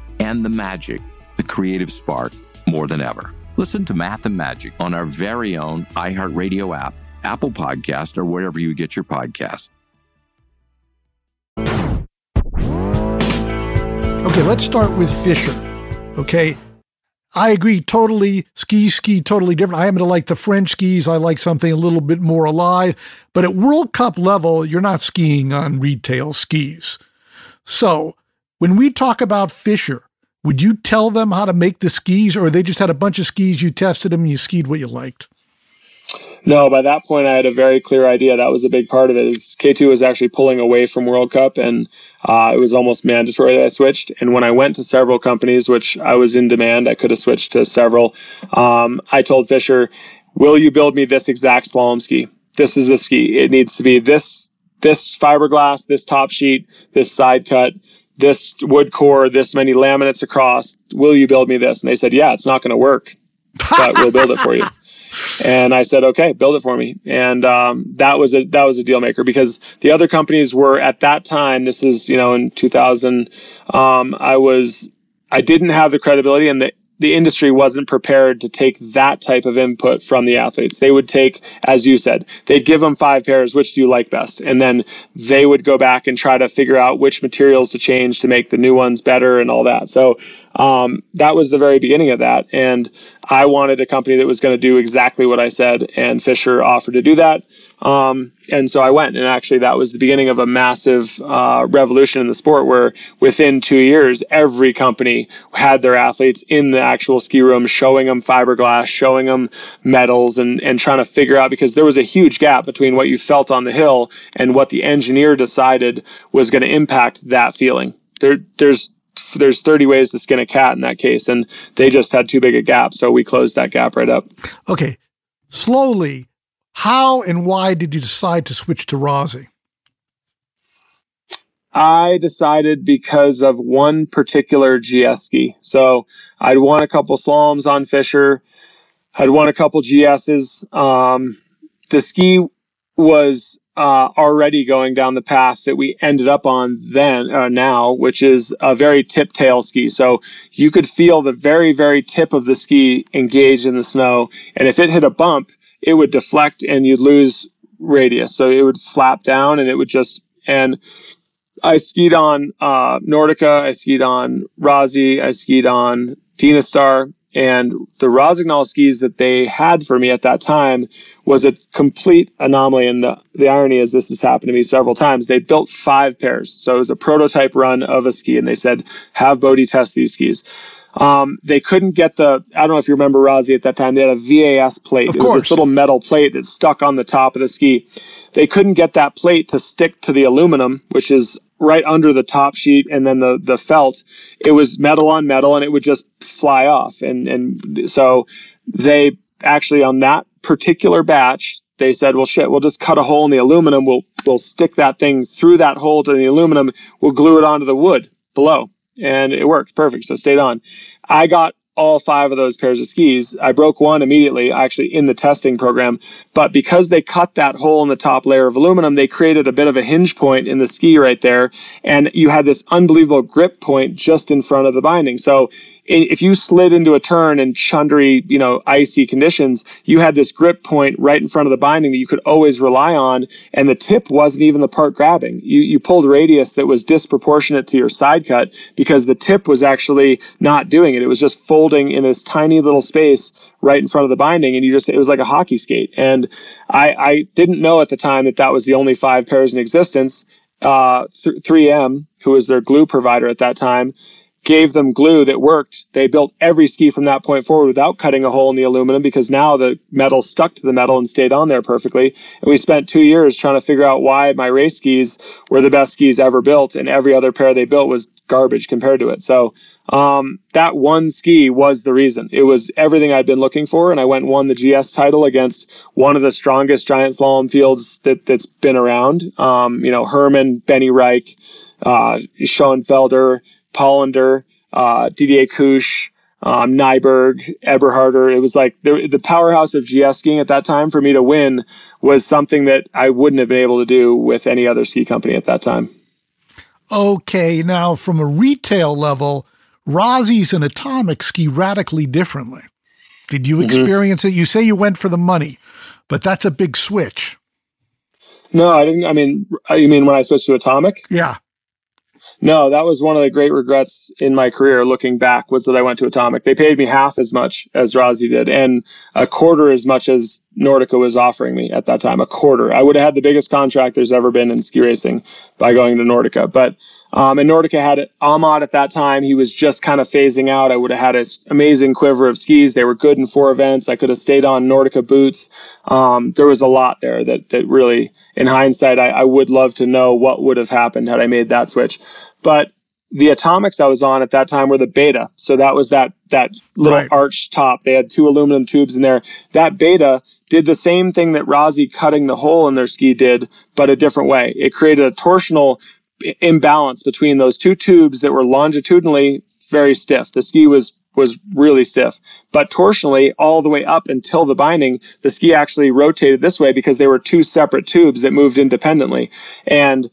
and the magic, the creative spark, more than ever. Listen to Math and Magic on our very own iHeartRadio app, Apple Podcast, or wherever you get your podcast. Okay, let's start with Fischer. Okay, I agree totally. Ski ski totally different. I happen to like the French skis. I like something a little bit more alive. But at World Cup level, you're not skiing on retail skis. So when we talk about Fischer, would you tell them how to make the skis, or they just had a bunch of skis, you tested them, and you skied what you liked? No, by that point I had a very clear idea. That was a big part of it. Is K2 was actually pulling away from World Cup, and uh, it was almost mandatory that I switched. And when I went to several companies, which I was in demand, I could have switched to several. Um, I told Fischer "Will you build me this exact slalom ski? This is the ski. It needs to be this this fiberglass, this top sheet, this side cut." This wood core, this many laminates across. Will you build me this? And they said, "Yeah, it's not going to work, but we'll build it for you." <laughs> And I said, okay, build it for me. And um, that was a that was a deal maker because the other companies were at that time. This is you know in 2000. Um, I was I didn't have the credibility and the the industry wasn't prepared to take that type of input from the athletes. They would take, as you said, they'd give them five pairs. Which do you like best? And then they would go back and try to figure out which materials to change to make the new ones better and all that. So um, that was the very beginning of that. And I wanted a company that was going to do exactly what I said, and Fischer offered to do that. Um, and so I went, and actually, that was the beginning of a massive uh, revolution in the sport where within two years, every company had their athletes in the actual ski room showing them fiberglass, showing them metals, and, and trying to figure out because there was a huge gap between what you felt on the hill and what the engineer decided was going to impact that feeling. There, there's there's 30 ways to skin a cat in that case and they just had too big a gap so we closed that gap right up okay slowly how and why did you decide to switch to Rossi? I decided because of one particular GS ski. So I'd won a couple slaloms on Fischer. I'd won a couple GSs. Um, the ski was uh, already going down the path that we ended up on then uh, now, which is a very tip tail ski. So you could feel the very very tip of the ski engaged in the snow, and if it hit a bump, it would deflect and you'd lose radius. So it would flap down and it would just and I skied on uh, Nordica, I skied on Rossi, I skied on Dynastar, and the Rossignol skis that they had for me at that time was a complete anomaly. And the, the irony is, this has happened to me several times. They built five pairs. So it was a prototype run of a ski, and they said, have Bode test these skis. Um, they couldn't get the. I don't know if you remember Rossi at that time. They had a VAS plate. Of it course. was this little metal plate that stuck on the top of the ski. They couldn't get that plate to stick to the aluminum, which is right under the top sheet, and then the the felt. It was metal on metal, and it would just fly off. And and so they actually on that particular batch, they said, "Well, shit, we'll just cut a hole in the aluminum. We'll we'll stick that thing through that hole to the aluminum. We'll glue it onto the wood below." And it worked perfect. So stayed on. I got all five of those pairs of skis. I broke one immediately, actually in the testing program. But because they cut that hole in the top layer of aluminum, they created a bit of a hinge point in the ski right there. And you had this unbelievable grip point just in front of the binding. So if you slid into a turn in chundry, you know, icy conditions, you had this grip point right in front of the binding that you could always rely on, and the tip wasn't even the part grabbing. You you pulled radius that was disproportionate to your side cut because the tip was actually not doing it. It was just folding in this tiny little space right in front of the binding, and you just it was like a hockey skate. And I I didn't know at the time that that was the only five pairs in existence. Uh, 3M, who was their glue provider at that time, gave them glue that worked. They built every ski from that point forward without cutting a hole in the aluminum because now the metal stuck to the metal and stayed on there perfectly. And we spent two years trying to figure out why my race skis were the best skis ever built, and every other pair they built was garbage compared to it. So um, that one ski was the reason. It was everything I'd been looking for, and I went and won the GS title against one of the strongest giant slalom fields that that's been around. Um, you know, Hermann, Benni Raich, uh, Schoenfelder, Palander, uh, Didier Cuche, um, Nyberg, Eberharter. It was like the, the powerhouse of GS skiing at that time for me to win was something that I wouldn't have been able to do with any other ski company at that time. Okay, now from a retail level, Rossi's and Atomic ski radically differently. Did you experience mm-hmm. it? You say you went for the money, but that's a big switch. No, I didn't. I mean, you mean when I switched to Atomic? Yeah. No, that was one of the great regrets in my career looking back was that I went to Atomic. They paid me half as much as Rossi did and a quarter as much as Nordica was offering me at that time. A quarter. I would have had the biggest contract there's ever been in ski racing by going to Nordica. But Um, and Nordica had Aamodt at that time. He was just kind of phasing out. I would have had an amazing quiver of skis. They were good in four events. I could have stayed on Nordica boots. Um, there was a lot there that that really, in hindsight, I, I would love to know what would have happened had I made that switch. But the atomics I was on at that time were the beta. So that was that that little right. arch top. They had two aluminum tubes in there. That beta did the same thing that Rossi cutting the hole in their ski did, but a different way. It created a torsional imbalance between those two tubes that were longitudinally very stiff. The ski was was really stiff, but torsionally all the way up until the binding, the ski actually rotated this way because they were two separate tubes that moved independently. And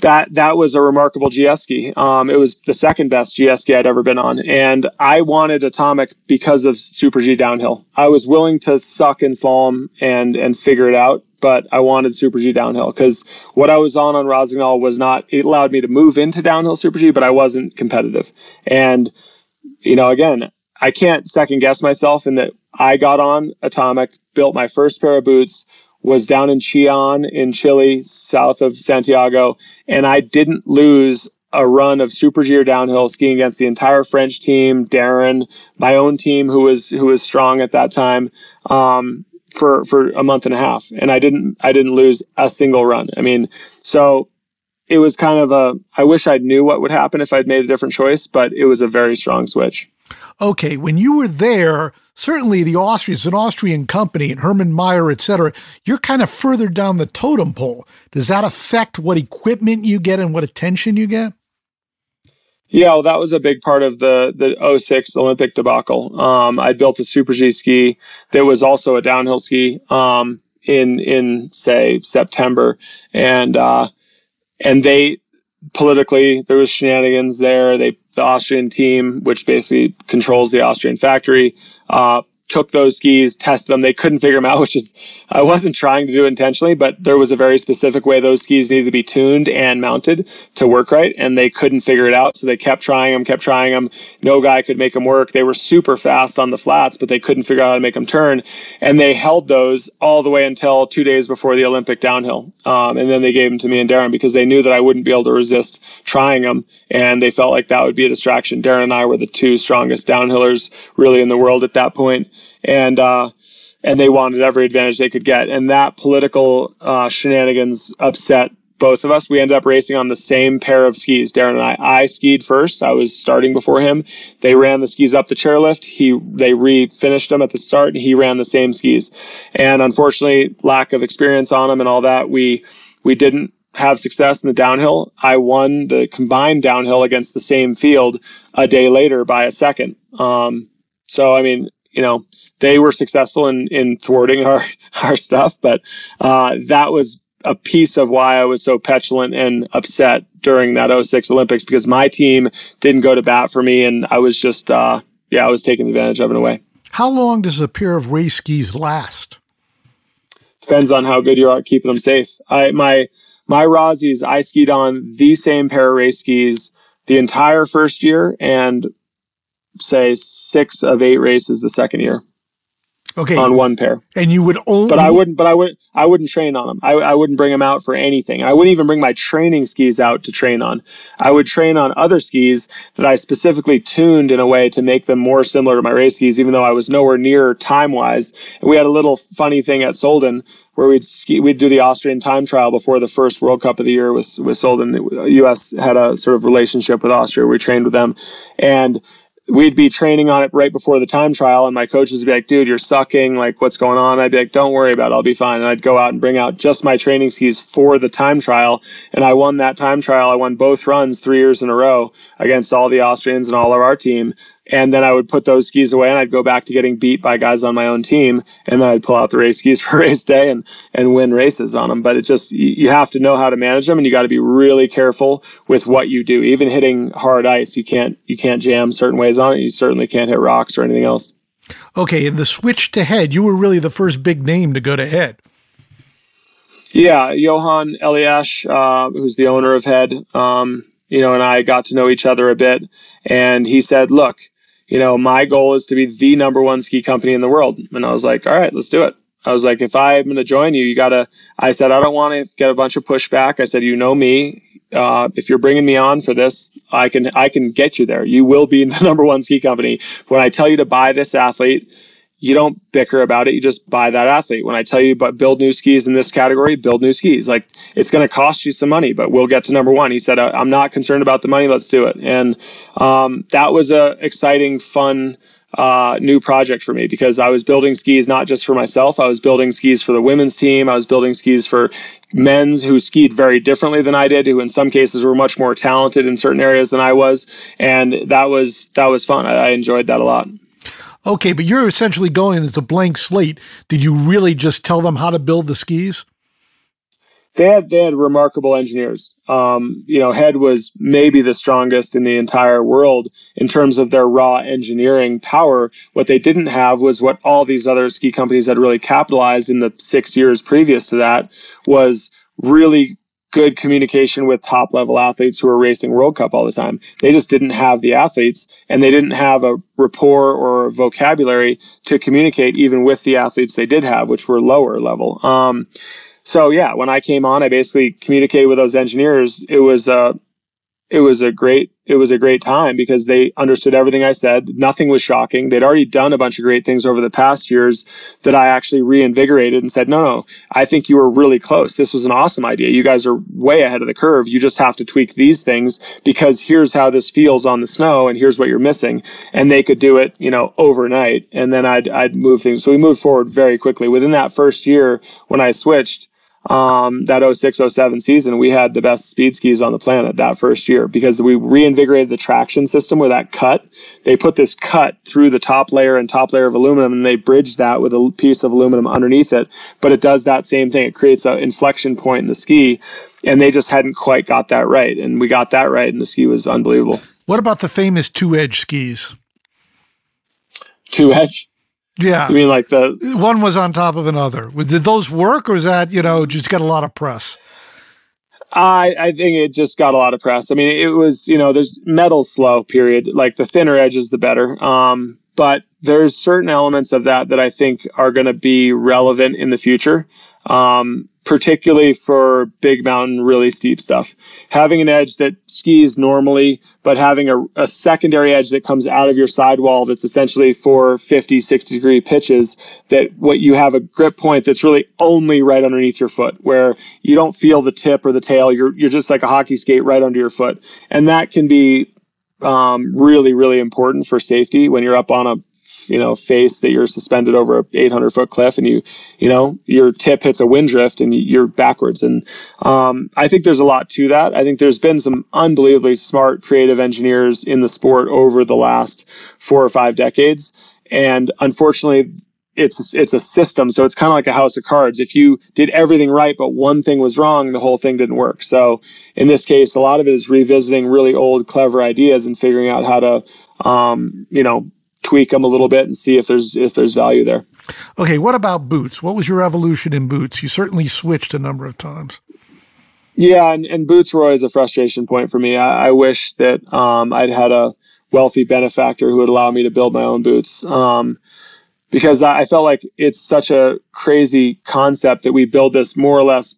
that that was a remarkable GS. Um, it was the second best GS I'd ever been on, and I wanted Atomic because of Super G downhill. I was willing to suck in slalom and and figure it out, but I wanted Super G downhill because what I was on on Rossignol was not. It allowed me to move into downhill Super G, but I wasn't competitive. And you know, again, I can't second guess myself in that I got on Atomic, built my first pair of boots was down in Chillán in Chile, south of Santiago, and I didn't lose a run of super G or downhill skiing against the entire French team, Daron, my own team who was who was strong at that time, um, for for a month and a half, and I didn't I didn't lose a single run. I mean, so it was kind of a I wish I knew what would happen if I'd made a different choice, but it was a very strong switch. Okay, when you were there, certainly the Austrians, an Austrian company, and Hermann Maier, et cetera, you're kind of further down the totem pole. Does that affect what equipment you get and what attention you get? Yeah, well, that was a big part of the the 06 Olympic debacle. Um, I built a Super G ski that was also a downhill ski um, in in say September, and uh, and they politically there was shenanigans there. They the Austrian team, which basically controls the Austrian factory, uh, took those skis, tested them. They couldn't figure them out, <laughs> which is, I wasn't trying to do intentionally, but there was a very specific way those skis needed to be tuned and mounted to work right. And they couldn't figure it out. So they kept trying them, kept trying them. No guy could make them work. They were super fast on the flats, but they couldn't figure out how to make them turn. And they held those all the way until two days before the Olympic downhill. Um, and then they gave them to me and Daron because they knew that I wouldn't be able to resist trying them. And they felt like that would be a distraction. Daron and I were the two strongest downhillers really in the world at that point and uh, and they wanted every advantage they could get. And that political uh, shenanigans upset both of us. We ended up racing on the same pair of skis, Daron and I. I skied first. I was starting before him. They ran the skis up the chairlift. He they refinished them at the start, and he ran the same skis. And unfortunately, lack of experience on them and all that, we we didn't have success in the downhill. I won the combined downhill against the same field a day later by a second. Um, so I mean, you know, they were successful in in thwarting our <laughs> our stuff, but uh, that was a piece of why I was so petulant and upset during that 06 Olympics because my team didn't go to bat for me, and I was just uh, yeah, I was taking advantage of it in a way. How long does a pair of race skis last? Depends on how good you are at keeping them safe. I my my Rossis, I skied on the same pair of race skis the entire first year and say six of eight races the second year. Okay. On one pair. And you would only But I wouldn't but I would I wouldn't train on them. I, I wouldn't bring them out for anything. I wouldn't even bring my training skis out to train on. I would train on other skis that I specifically tuned in a way to make them more similar to my race skis, even though I was nowhere near time wise. And we had a little funny thing at Solden where we'd ski, we'd do the Austrian time trial before the first World Cup of the year was was Solden. The U.S. had a sort of relationship with Austria. We trained with them, and we'd be training on it right before the time trial and my coaches would be like dude you're sucking. Like what's going on? I'd be like don't worry about it. I'll be fine. And i'd go out and bring out just my training skis for the time trial. And i won that time trial. I won both runs three years in a row against all the austrians and all of our team and then I would put those skis away and I'd go back to getting beat by guys on my own team. And then I'd pull out the race skis <laughs> for race day and, and win races on them. But it just, you have to know how to manage them and you got to be really careful with what you do. Even hitting hard ice, you can't, you can't jam certain ways on it. You certainly can't hit rocks or anything else. Okay. And the switch to head, you were really the first big name to go to head. Yeah. Johan Eliasch, uh, who's the owner of Head, um, you know, and I got to know each other a bit. And he said, look, you know, my goal is to be the number one ski company in the world. And I was like, all right, let's do it. I was like, if I'm going to join you, you got to, I said, I don't want to get a bunch of pushback. I said, you know me. uh, if you're bringing me on for this, I can I can get you there. You will be <laughs> the number one ski company. When I tell you to buy this athlete, you don't bicker about it. You just buy that athlete. When I tell you but build new skis in this category, build new skis. Like it's going to cost you some money, but we'll get to number one. He said, "I'm not concerned about the money. Let's do it." And um, that was a exciting, fun uh, new project for me because I was building skis not just for myself. I was building skis for the women's team. I was building skis for men's who skied very differently than I did, who in some cases were much more talented in certain areas than I was, and that was that was fun. I, I enjoyed that a lot. Okay, but you're essentially going as a blank slate. Did you really just tell them how to build the skis? they had they had remarkable engineers. Um, you know, Head was maybe the strongest in the entire world in terms of their raw engineering power. What they didn't have was what all these other ski companies had really capitalized in the six years previous to that was really good communication with top level athletes who are racing World Cup all the time. They just didn't have the athletes and they didn't have a rapport or a vocabulary to communicate even with the athletes they did have, which were lower level. Um, so yeah, when I came on, I basically communicated with those engineers. It was uh, it was a great it was a great time because they understood everything I said. Nothing was shocking. They'd already done a bunch of great things over the past years that I actually reinvigorated and said, no, no, I think you were really close. This was an awesome idea. You guys are way ahead of the curve. You just have to tweak these things because here's how this feels on the snow and here's what you're missing. And they could do it, you know, overnight. And then I'd I'd move things. So we moved forward very quickly. Within that first year when I switched, um, that 06 07 season, we had the best speed skis on the planet that first year because we reinvigorated the traction system where that cut. They put this cut through the top layer and top layer of aluminum and they bridged that with a piece of aluminum underneath it. But it does that same thing. It creates an inflection point in the ski. And they just hadn't quite got that right. And we got that right, and the ski was unbelievable. What about the famous two edge skis? Two edge? Yeah. I mean, like the one was on top of another. Did those work, or is that you know just got a lot of press? I I think it just got a lot of press. I mean, it was you know there's metal slow period. Like the thinner edges, the better. Um, but there's certain elements of that that I think are going to be relevant in the future. Um, particularly for big mountain, really steep stuff. Having an edge that skis normally, but having a, a, secondary edge that comes out of your sidewall that's essentially for 50, 60 degree pitches, that what you have a grip point that's really only right underneath your foot, where you don't feel the tip or the tail. You're, you're just like a hockey skate right under your foot. And that can be um, really, really important for safety when you're up on a you know face that you're suspended over a 800 foot cliff and you you know your tip hits a wind drift and you're backwards. And um, i think there's a lot to that. I think there's been some unbelievably smart creative engineers in the sport over the last four or five decades. And unfortunately it's it's a system. So it's kind of like a house of cards. If you did everything right but one thing was wrong the whole thing didn't work. So in this case a lot of it is revisiting really old clever ideas and figuring out how to um, you know tweak them a little bit and see if there's if there's value there. Okay, what about boots? What was your evolution in boots? You certainly switched a number of times. Yeah, and, and boots were always a frustration point for me. I, I wish that um, I'd had a wealthy benefactor who would allow me to build my own boots. Um, because I felt like it's such a crazy concept that we build this more or less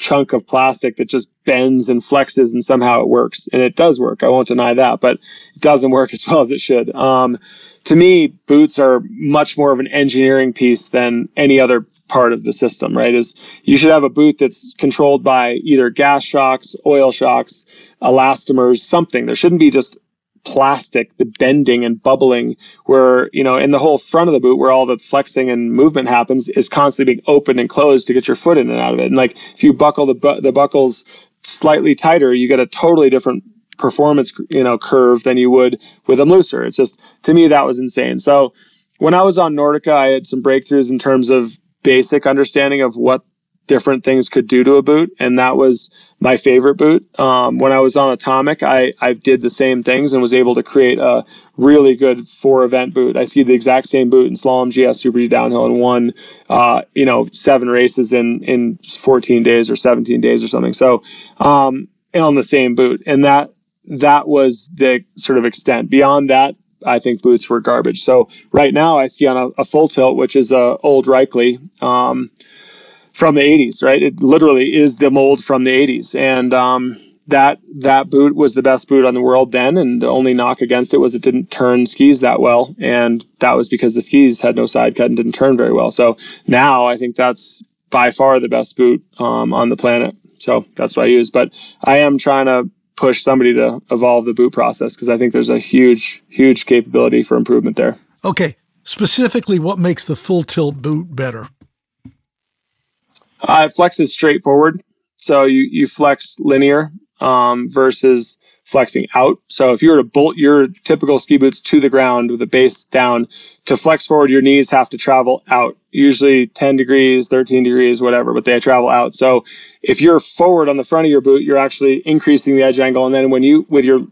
chunk of plastic that just bends and flexes and somehow it works. And it does work. I won't deny that, but it doesn't <laughs> work as well as it should. Um, to me, boots are much more of an engineering piece than any other part of the system, right? Is you should have a boot that's controlled by either gas shocks, oil shocks, elastomers, something. There shouldn't be just plastic, the bending and bubbling, where, you know, in the whole front of the boot where all the flexing and movement happens is constantly being opened and closed to get your foot in and out of it. And like if you buckle the, bu- the buckles slightly tighter, you get a totally different performance, you know, curve than you would with them looser. It's just, to me, that was insane. So when I was on Nordica, I had some breakthroughs in terms of basic understanding of what different things could do to a boot. And that was my favorite boot. Um, when I was on Atomic, I, I did the same things and was able to create a really good four event boot. I skied the exact same boot in slalom, GS, Super G downhill, and won, uh, you know, seven races in in 14 days or 17 days or something. So, um, on the same boot, and that that was the sort of extent. Beyond that, I think boots were garbage. So right now, I ski on a, a full tilt, which is a old Raichle. Um, from the 80s, right? It literally is the mold from the 80s. And um, that that boot was the best boot on the world then, and the only knock against it was it didn't turn skis that well, and that was because the skis had no side cut and didn't turn very well. So now I think that's by far the best boot um, on the planet. So that's what I use. But I am trying to push somebody to evolve the boot process because I think there's a huge, huge capability for improvement there. Okay. Specifically, what makes the full tilt boot better? Uh, it flexes straight forward. So you, you flex linear um, versus flexing out. So if you were to bolt your typical ski boots to the ground with the base down, to flex forward, your knees have to travel out, usually 10 degrees, 13 degrees, whatever, but they travel out. So if you're forward on the front of your boot, you're actually increasing the edge angle. And then when you, with your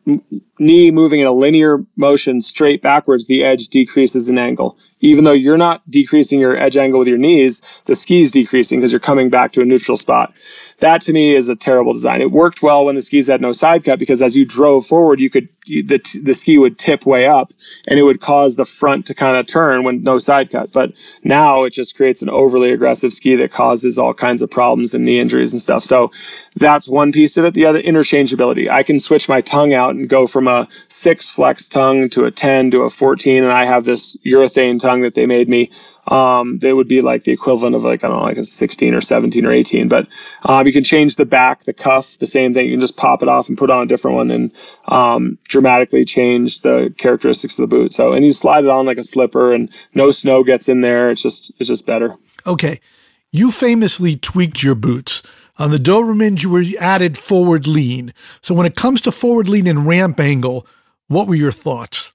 knee moving in a linear motion straight backwards, the edge decreases in angle. Even though you're not decreasing your edge angle with your knees, the ski is decreasing because you're coming back to a neutral spot. That to me is a terrible design. It worked well when the skis had no side cut because as you drove forward, you could the the ski would tip way up and it would cause the front to kind of turn when no side cut. But now it just creates an overly aggressive ski that causes all kinds of problems and knee injuries and stuff. So that's one piece of it. The other interchangeability. I can switch my tongue out and go from a six flex tongue to a 10 to a 14. And I have this urethane tongue that they made me um, they would be like the equivalent of like I don't know, like a 16 or 17 or 18. But um, you can change the back, the cuff, the same thing. You can just pop it off and put on a different one and um, dramatically change the characteristics of the boot. So and you slide it on like a slipper, and no snow gets in there. It's just it's just better. Okay, you famously tweaked your boots. On the Dobermans, you were added forward lean. So when it comes to forward lean and ramp angle, what were your thoughts?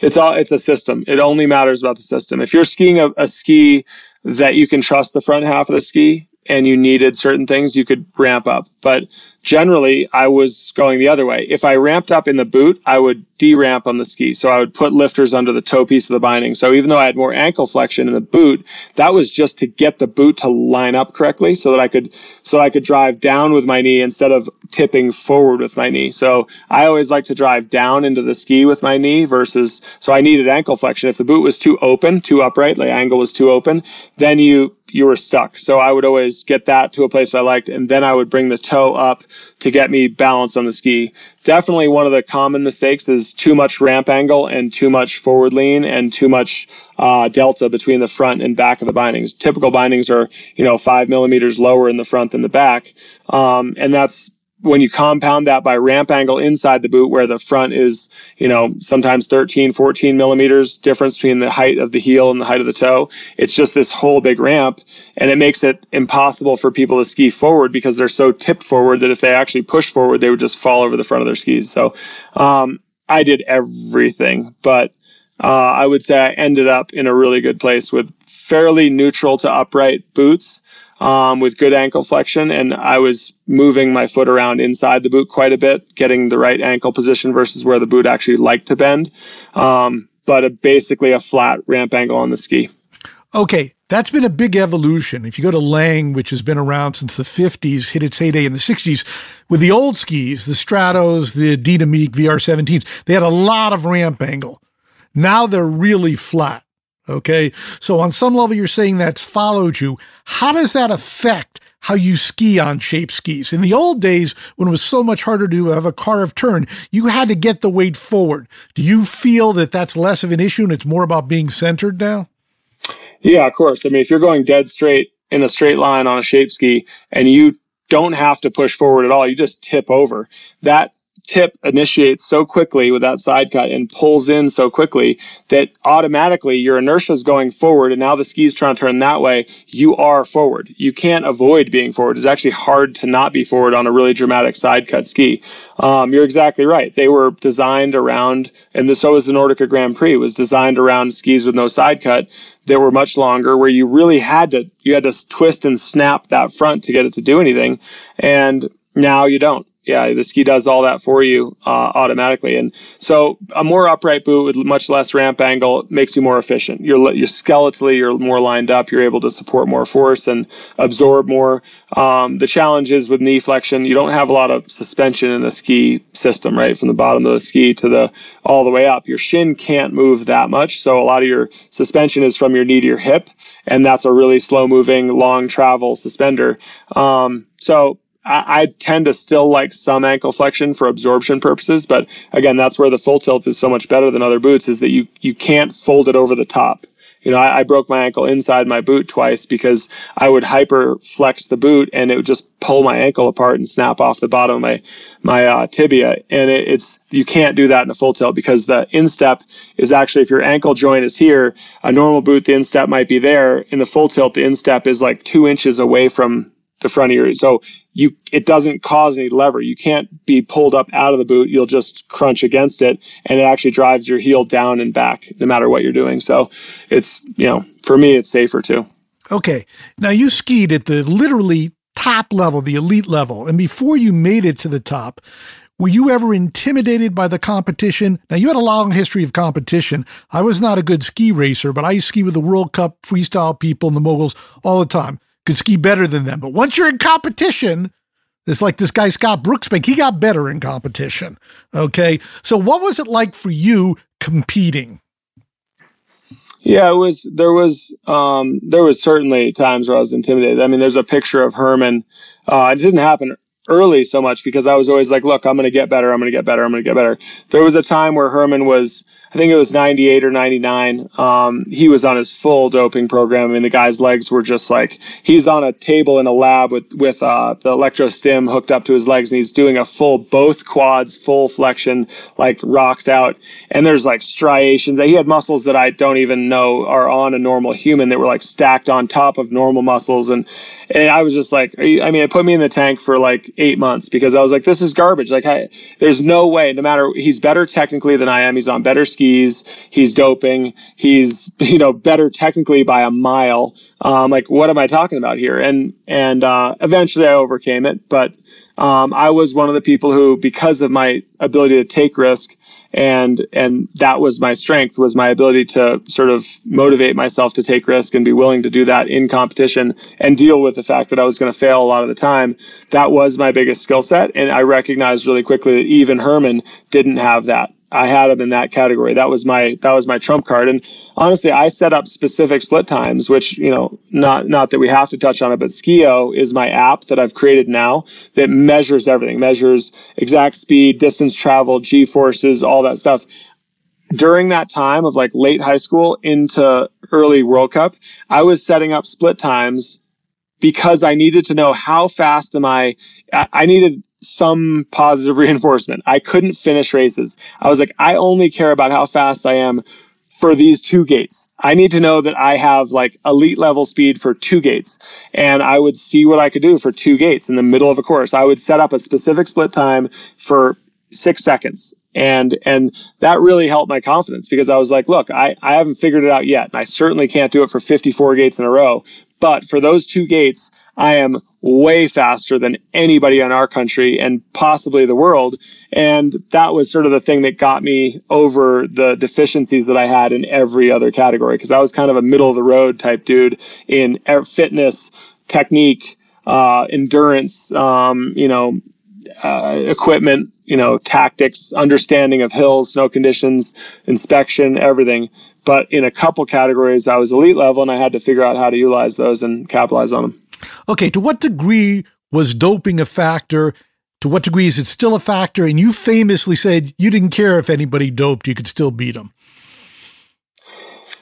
It's all it's a system. It only matters about the system. If you're skiing a, a ski that you can trust the front half of the ski and you needed certain things, you could ramp up. But generally, I was going the other way. If I ramped up in the boot, I would de-ramp on the ski. So I would put lifters under the toe piece of the binding. So even though I had more ankle flexion in the boot, that was just to get the boot to line up correctly so that I could so I could drive down with my knee instead of tipping forward with my knee. So I always like to drive down into the ski with my knee versus so I needed ankle flexion. If the boot was too open, too upright, the angle was too open, then you you were stuck. So I would always get that to a place I liked, and then I would bring the toe up to get me balance on the ski. Definitely one of the common mistakes is too much ramp angle and too much forward lean and too much uh, delta between the front and back of the bindings. Typical bindings are, you know, five millimeters lower in the front than the back. Um, and that's when you compound that by ramp angle inside the boot where the front is you know sometimes 13 14 millimeters difference between the height of the heel and the height of the toe it's just this whole big ramp. And it makes it impossible for people to ski forward because they're so tipped forward that if they actually push forward they would just fall over the front of their skis. So um, i did everything but uh, i would say i ended up in a really good place with fairly neutral to upright boots um, with good ankle flexion, and I was moving my foot around inside the boot quite a bit, getting the right ankle position versus where the boot actually liked to bend. Um, but a, basically a flat ramp angle on the ski. Okay, that's been a big evolution. If you go to Lange, which has been around since the 50s, hit its heyday in the 60s, with the old skis, the Stratos, the Dynamique VR17s, they had a lot of ramp angle. Now they're really flat. Okay. So on some level, you're saying that's followed you. How does that affect how you ski on shape skis? In the old days, when it was so much harder to have a carved turn, you had to get the weight forward. Do you feel that that's less of an issue and it's more about being centered now? Yeah, of course. I mean, if you're going dead straight in a straight line on a shape ski and you don't have to push forward at all, you just tip over. That tip initiates so quickly with that side cut and pulls in so quickly that automatically your inertia is going forward and now the ski is trying to turn that way. You are forward. You can't avoid being forward. It's actually hard to not be forward on a really dramatic side cut ski. Um, you're exactly right. They were designed around and so was the nordica grand prix was designed around skis with no side cut that were much longer where you really had to you had to twist and snap that front to get it to do anything and now you don't yeah, the ski does all that for you uh, automatically. And so a more upright boot with much less ramp angle makes you more efficient. You're, you're skeletally, you're more lined up. You're able to support more force and absorb more. Um, the challenge is with knee flexion, you don't have a lot of suspension in the ski system, right? From the bottom of the ski to the all the way up. Your shin can't move that much. So a lot of your suspension is from your knee to your hip. And that's a really slow moving, long travel suspender. Um, so I, tend to still like some ankle flexion for absorption purposes, but again, that's where the full tilt is so much better than other boots is that you you can't fold it over the top. You know, I, I broke my ankle inside my boot twice because I would hyper flex the boot and it would just pull my ankle apart and snap off the bottom of my my uh, tibia. And it, it's you can't do that in a full tilt because the instep is actually if your ankle joint is here, a normal boot the instep might be there. In the full tilt, the instep is like two inches away from the front of your so you it doesn't cause any lever. You can't be pulled up out of the boot. You'll just crunch against it and it actually drives your heel down and back no matter what you're doing. So it's you know for me it's safer too. Okay. Now you skied at the literally top level the elite level and before you made it to the top were you ever intimidated by the competition? Now, you had a long history of competition. I was not a good ski racer, but I ski with the World Cup freestyle people and the moguls all the time could ski better than them. But once you're in competition, it's like this guy Scott Brooksbank, he got better in competition. Okay. So what was it like for you competing? Yeah, it was there was um there was certainly times where I was intimidated. I mean, there's a picture of Hermann. Uh, it didn't happen early so much because I was always like, look, I'm going to get better. I'm going to get better. I'm going to get better. There was a time where Hermann was I think it was 98 or 99. Um, he was on his full doping program. I mean, the guy's legs were just like he's on a table in a lab with with uh, the electro stim hooked up to his legs, and he's doing a full both quads, full flexion, like rocked out. And there's like striations. He had muscles that I don't even know are on a normal human that were like stacked on top of normal muscles, and and I was just like, you, I mean, it put me in the tank for like eight months because I was like, this is garbage. Like, I, there's no way, no matter, he's better technically than I am. He's on better skis. He's doping. He's, <laughs> you know, better technically by a mile. Um, like, what am I talking about here? And, and, uh, eventually I overcame it. But, um, I was one of the people who, because of my ability to take risk, and and that was my strength was my ability to sort of motivate myself to take risk and be willing to do that in competition and deal with the fact that I was going to fail a lot of the time. That was my biggest skill set and I recognized really quickly that even Hermann didn't have that I had him in that category. That was my that was my trump card. And honestly, I set up specific split times, which you know, not not that we have to touch on it, but Skio is my app that I've created now that measures everything, measures exact speed, distance traveled, g forces, all that stuff. During that time of like late high school into early World Cup, I was setting up split times because I needed to know how fast am I. I needed some positive <laughs> reinforcement. I couldn't finish races. I was like, I only care about how fast I am for these two gates. I need to know that I have like elite level speed for two gates. And I would see what I could do for two gates in the middle of a course. I would set up a specific split time for six seconds. And and that really helped my confidence because I was like, look, I, I haven't figured it out yet. And I certainly can't do it for 54 gates in a row. But for those two gates, I am way faster than anybody in our country and possibly the world. And that was sort of the thing that got me over the deficiencies that I had in every other category because I was kind of a middle of the road type dude in fitness, technique, uh, endurance, um, you know, uh, equipment, you know, tactics, understanding of hills, snow conditions, inspection, everything. But in a couple categories, I was elite level and I had to figure out how to utilize those and capitalize on them. Okay, to what degree was doping a factor? To what degree is it still a factor? And you famously said you didn't care if anybody doped, you could still beat them.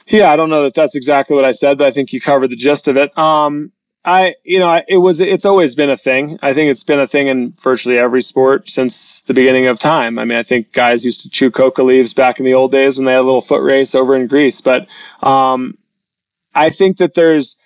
Yeah, I don't know that that's exactly what I said, but I think you covered the gist of it. Um, I, you know, it was, it's always been a thing. I think it's been a thing in virtually every sport since the beginning of time. I mean, I think guys used to chew coca leaves back in the old days when they had a little foot race over in Greece. But um, I think that there's,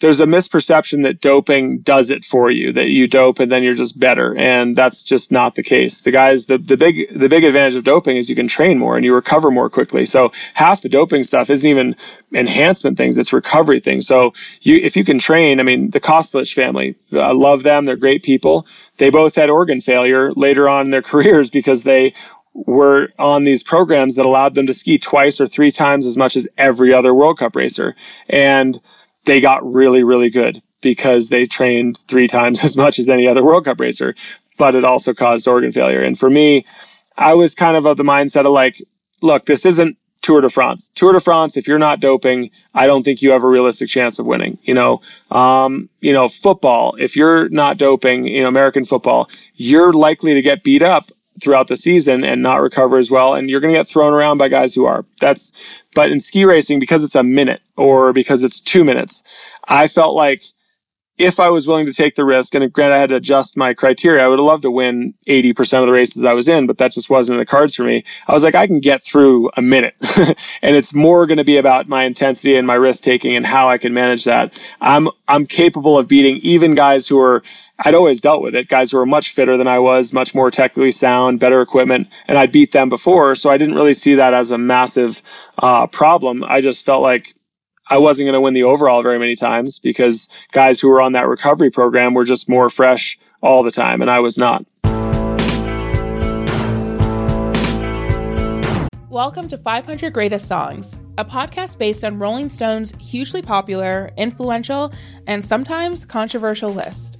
there's a misperception that doping does it for you that you dope and then you're just better. And that's just not the case. The guys the, the big the big advantage of doping is you can train more and you recover more quickly. So half the doping stuff isn't even enhancement things it's recovery things. So you if you can train i mean the Kostelić family i love them they're great people. They both had organ failure later on in their <laughs> careers because they were on these programs that allowed them to ski twice or three times as much as every other world cup racer. And they got really, really good because they trained three times <laughs> as much as any other World Cup racer, but it also caused organ failure. And for me, I was kind of of the mindset of like, look, this isn't Tour de France. Tour de France, if you're not doping, I don't think you have a realistic chance of winning. You know, um, you know, football, if you're not doping, you know, American football, you're likely to get beat up throughout the season and not recover as well. And you're going to get thrown around by guys who are. That's, but in ski racing, because it's a minute or because it's two minutes, I felt like if I was willing to take the risk, and granted I had to adjust my criteria, I would have loved to win 80% of the races I was in, but that just wasn't in the cards for me. I was like, I can get through a minute. <laughs> and it's more going to be about my intensity and my risk taking and how I can manage that. I'm I'm capable of beating even guys who are I'd always dealt with it. Guys who were much fitter than I was, much more technically sound, better equipment, and I'd beat them before. So I didn't really see that as a massive uh, problem. I just felt like I wasn't going to win the overall very many times because guys who were on that recovery program were just more fresh all the time, and I was not. Welcome to 500 Greatest Songs, a podcast based on Rolling Stone's hugely popular, influential, and sometimes controversial list.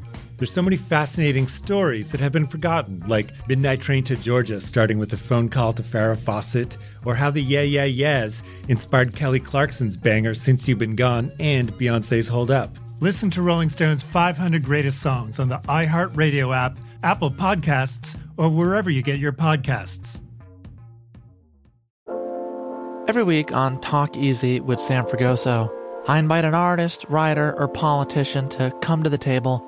There's so many fascinating stories that have been forgotten, like Midnight Train to Georgia, starting with a phone call to Farrah Fawcett, or how the Yeah Yeah Yeahs inspired Kelly Clarkson's banger Since You've Been Gone and Beyonce's Hold Up. Listen to Rolling Stone's 500 Greatest Songs on the iHeartRadio app, Apple Podcasts, or wherever you get your podcasts. Every week on Talk Easy with Sam Fragoso, I invite an artist, writer, or politician to come to the table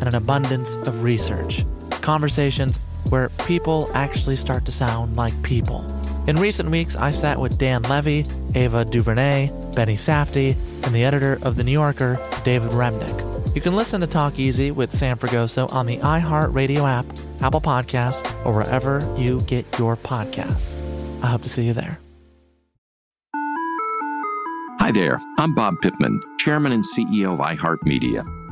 and an abundance of research. Conversations where people actually start to sound like people. In recent weeks, I sat with Dan Levy, Ava DuVernay, Benny Safdie, and the editor of The New Yorker, David Remnick. You can listen to Talk Easy with Sam Fragoso on the iHeartRadio app, Apple Podcasts, or wherever you get your podcasts. I hope to see you there. Hi there, I'm Bob Pittman, Chairman and CEO of iHeartMedia.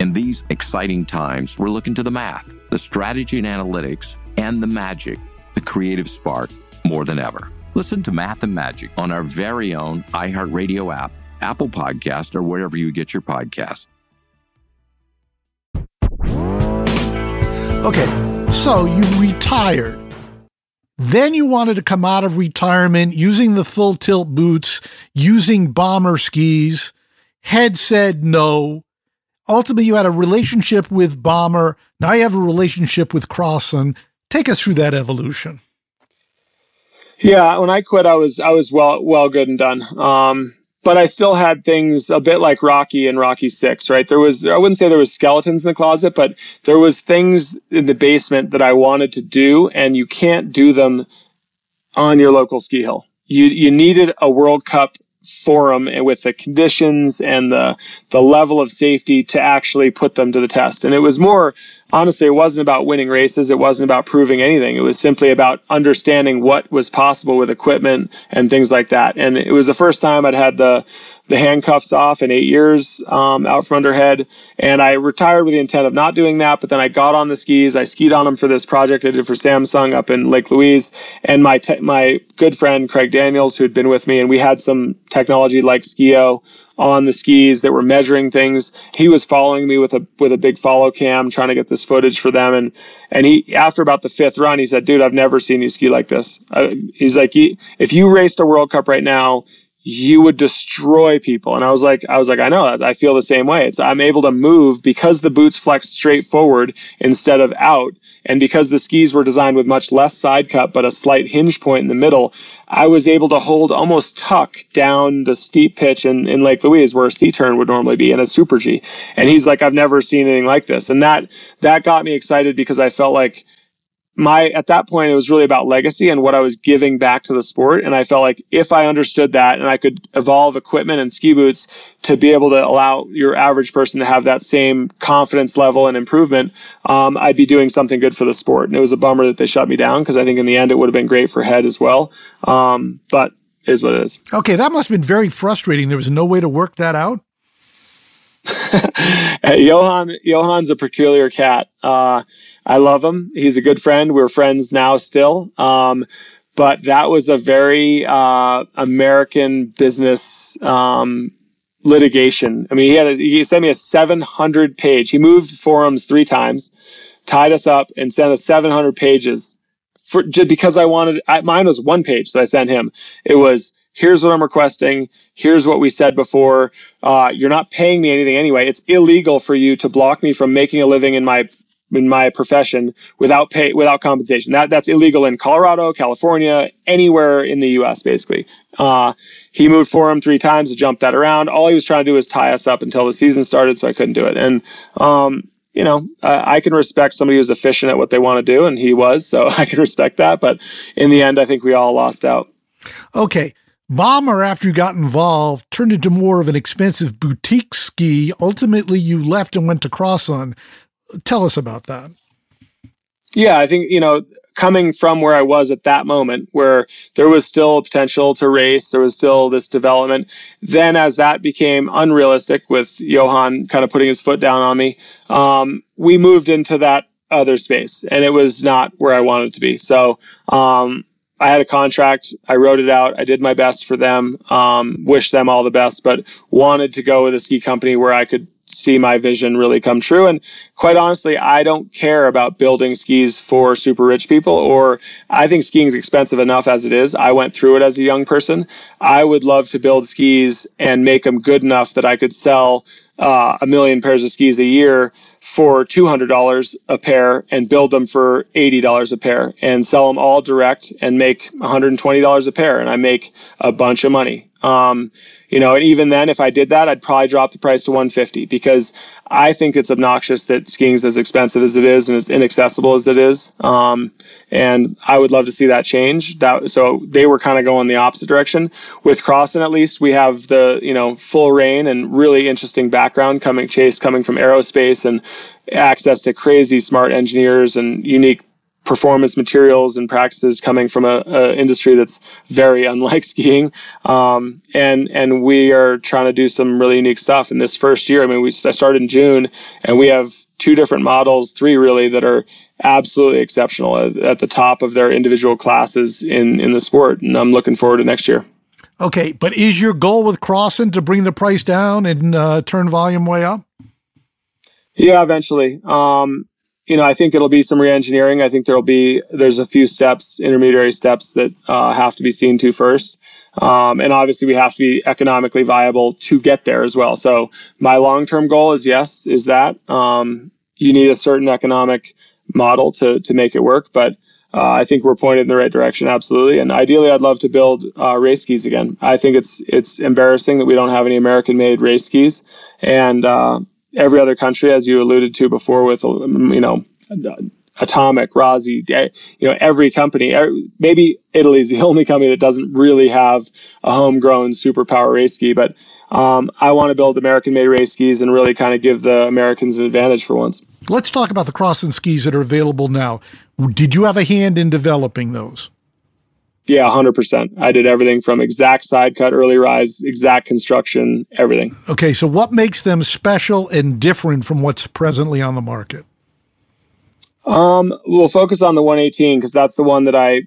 In these exciting times, we're looking to the math, the strategy and analytics, and the magic, the creative spark, more than ever. Listen to Math and Magic on our very own iHeartRadio app, Apple Podcast, or wherever you get your podcasts. Okay, so you retired. Then you wanted to come out of retirement using the full tilt boots, using bomber skis. Head said no. Ultimately, you had a relationship with Bomber. Now you have a relationship with Crosson. Take us through that evolution. Yeah, when I quit, I was I was well well good and done. Um, but I still had things a bit like Rocky and Rocky Six, right? There was I wouldn't say there was skeletons in the closet, but there was things in the basement that I wanted to do, and you can't do them on your local ski hill. You you needed a World Cup forum with the conditions and the the level of safety to actually put them to the test. And it was more honestly, it wasn't about winning races. It wasn't about proving anything. It was simply about understanding what was possible with equipment and things like that. And it was the first time I'd had the the handcuffs off in eight years um, out from underhead. And I retired with the intent of not doing that. But then I got on the skis. I skied on them for this project I did for Samsung up in Lake Louise. And my te- my good friend Craig Daniels, who had been with me, and we had some technology like Skio on the skis that were measuring things. He was following me with a with a big follow cam, trying to get this footage for them. And and he after about the fifth run, he said, "Dude, I've never seen you ski like this." Uh, he's like, "If you raced a World Cup right now." you would destroy people and i was like i was like i know i feel the same way it's i'm able to move because the boots flex straight forward instead of out and because the skis were designed with much less side cut but a slight hinge point in the middle i was able to hold almost tuck down the steep pitch in, in lake louise where a c turn would normally be in a super g. And he's like i've never seen anything like this. And that that got me excited because i felt like my at that point it was really about legacy and what I was giving back to the sport. And I felt like if I understood that and I could evolve equipment and ski boots to be able to allow your average person to have that same confidence level and improvement um, I'd be doing something good for the sport. And it was a bummer that they shut me down because I think in the end it would have been great for head as well. Um, but is what it is. Okay that must have been very frustrating. There was no way to work that out? <laughs> Johan Johan's a peculiar cat. Uh, I love him. He's a good friend. We're friends now still. Um, but that was a very uh, American business um, litigation. I mean, he had a, he sent me a 700 page. He moved forums three times, tied us up, and sent us 700 pages for just because I wanted. I, mine was one page that I sent him. It was here's what I'm requesting. Here's what we said before. Uh, you're not paying me anything anyway. It's illegal for you to block me from making a living in my in my profession without pay without compensation. That that's illegal in Colorado, California, anywhere in the U.S. Basically, uh, he moved for him three times to jump that around. All he was trying to do was tie us up until the season started, so I couldn't do it. And um, you know, I can respect somebody who's efficient at what they want to do, and he was, so <laughs> I can respect that. But in the end, I think we all lost out. Okay. Bomber, after you got involved, turned into more of an expensive boutique ski. Ultimately, you left and went to Crosson. Tell us about that. Yeah, I think, you know, coming from where I was at that moment, where there was still potential to race, there was still this development. Then, as that became unrealistic with Johan kind of putting his foot down on me, um, we moved into that other space, and it was not where I wanted to be. So, um, I had a contract. I wrote it out. I did my best for them. Um, wish them all the best, but wanted to go with a ski company where I could see my vision really come true. And quite honestly, I don't care about building skis for super rich people, or I think skiing is expensive enough as it is. I went through it as a young person. I would love to build skis and make them good enough that I could sell uh, a million pairs of skis a year for $200 a pair and build them for $80 a pair and sell them all direct and make $120 a pair. And I make a bunch of money. Um, you know, and even then, if I did that, I'd probably drop the price to 150 because I think it's obnoxious that skiing is as expensive as it is and as inaccessible as it is. Um, and I would love to see that change. That so they were kind of going the opposite direction. With Crosson, at least, we have the you know full rein and really interesting background coming chase coming from aerospace and access to crazy smart engineers and unique performance materials and practices coming from a, a industry that's very <laughs> unlike skiing. Um, and and we are trying to do some really unique stuff in this first year. I mean, we I started in June, and we have two different models, three really, that are absolutely exceptional at, at the top of their individual classes in in the sport. And I'm looking forward to next year. Okay, but is your goal with Crosson to bring the price down and uh, turn volume way up? Yeah, eventually. Um, you know, I think it'll be some re-engineering. I think there'll be there's a few steps, intermediary steps that uh, have to be seen to first, um, and obviously we have to be economically viable to get there as well. So my long-term goal is yes, is that um, you need a certain economic model to to make it work, but uh, I think we're pointed in the right direction, absolutely. And ideally, I'd love to build uh, race skis again. I think it's it's embarrassing that we don't have any American-made race skis, and uh, every other country, as you alluded to before, with you know Atomic, Rossi, you know, every company, maybe Italy's the <laughs> only company that doesn't really have a homegrown superpower race ski. But um, I want to build American-made race skis and really kind of give the Americans an advantage for once. Let's talk about the Crosson skis that are available now. Did you have a hand in developing those? Yeah, 100%. I did everything from exact side cut, early rise, exact construction, everything. Okay, so what makes them special and different from what's presently on the market? Um, we'll focus on the 118 because that's the one that I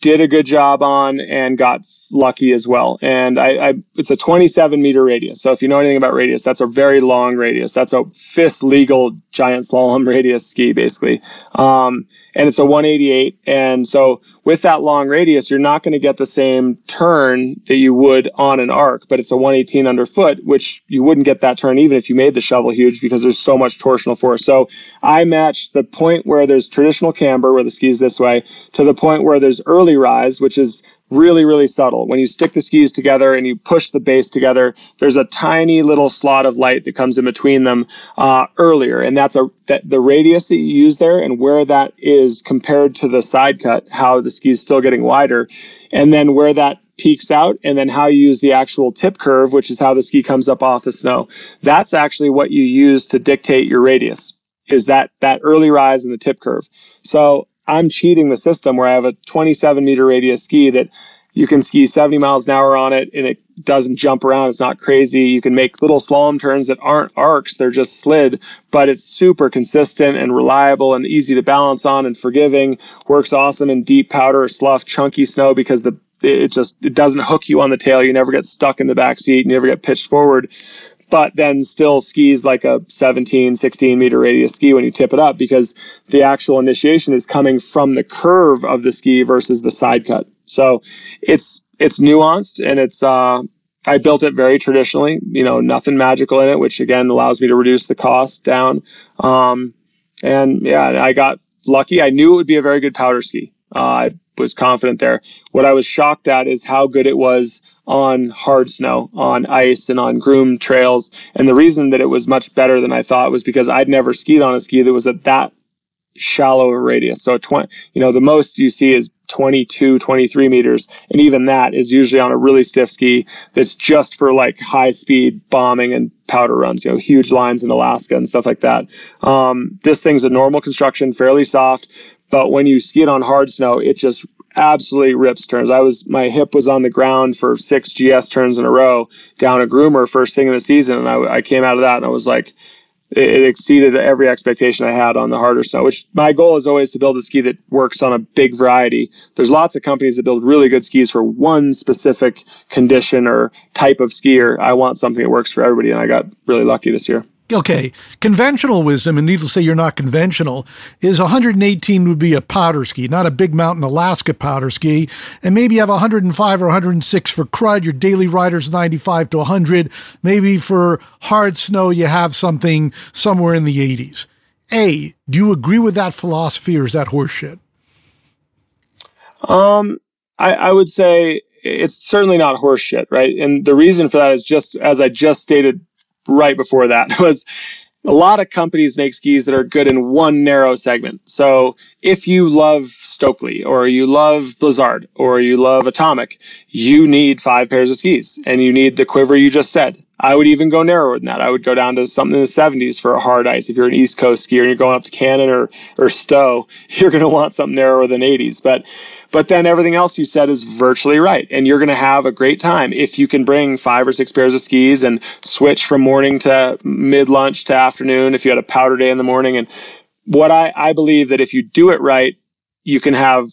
did a good job on and got lucky as well. And I, I, it's a 27 meter radius. So if you know anything about radius, that's a very long radius. That's a FIS legal giant slalom <laughs> radius ski, basically. Um, and it's a 188. And so with that long radius, you're not going to get the same turn that you would on an arc, but it's a 118 underfoot, which you wouldn't get that turn even if you made the shovel huge because there's so much torsional force. So I match the point where there's traditional camber, where the ski's this way, to the point where there's early rise, which is really, really subtle. When you stick the skis together and you push the base together, there's a tiny little slot of light that comes in between them uh, earlier, and that's a that the radius that you use there and where that is compared to the side cut, how the ski is still getting wider, and then where that peaks out and then how you use the actual tip curve which is how the ski comes up off the snow. That's actually what you use to dictate your radius is that that early rise in the tip curve. So I'm cheating the system where I have a 27 meter radius ski that you can ski 70 miles an hour on it and it doesn't jump around. It's not crazy. You can make little slalom turns that aren't arcs, they're just slid, but it's super consistent and reliable and easy to balance on and forgiving. Works awesome in deep powder, slough, chunky snow because the it just it doesn't hook you on the tail. You never get stuck in the back seat. You never get pitched forward but then still skis like a 17, 16 meter radius ski when you tip it up because the actual initiation is coming from the curve of the ski versus the side cut. So it's it's nuanced and it's uh, I built it very traditionally, you know, nothing magical in it, which again allows me to reduce the cost down. Um, and yeah, I got lucky. I knew it would be a very good powder ski. Uh, I was confident there. What I was shocked at is how good it was on hard snow, on ice, and on groomed trails. And the reason that it was much better than I thought was because I'd never skied on a ski that was at that shallow a radius. So 20, you know, the most you see is 22, 23 meters. And even that is usually on a really stiff ski that's just for like high speed bombing and powder runs, you know, huge lines in Alaska and stuff like that. Um, this thing's a normal construction, fairly soft. But when you ski it on hard snow, it just absolutely rips turns. I was my hip was on the ground for six GS turns in a row down a groomer first thing in the season, and I, I came out of that and I was like, it, it, exceeded every expectation I had on the harder snow. Which my goal is always to build a ski that works on a big variety. There's lots of companies that build really good skis for one specific condition or type of skier. I want something that works for everybody, and I got really lucky this year okay, conventional wisdom, and needless to say, you're not conventional, is 118 would be a powder ski, not a big mountain Alaska powder ski. And maybe you have 105 or 106 for crud. Your daily rider's 95 to 100. Maybe for hard snow, you have something somewhere in the 80s. A, do you agree with that philosophy or is that horseshit? Um, I, I would say it's certainly not horseshit, right? And the reason for that is just as I just stated right before that <laughs> was a lot of companies make skis that are good in one narrow segment. So if you love Stöckli or you love Blizzard or you love Atomic, you need five pairs of skis and you need the quiver you just said. I would even go narrower than that. I would go down to something in the 70s for a hard ice. If you're an East Coast skier and you're going up to Cannon or, or Stowe, <laughs> you're going to want something narrower than 80s. But but then everything else you said is virtually right. And you're going to have a great time if you can bring five or six pairs of skis and switch from morning to mid lunch to afternoon if you had a powder day in the morning. And what I, I believe that if you do it right, you can have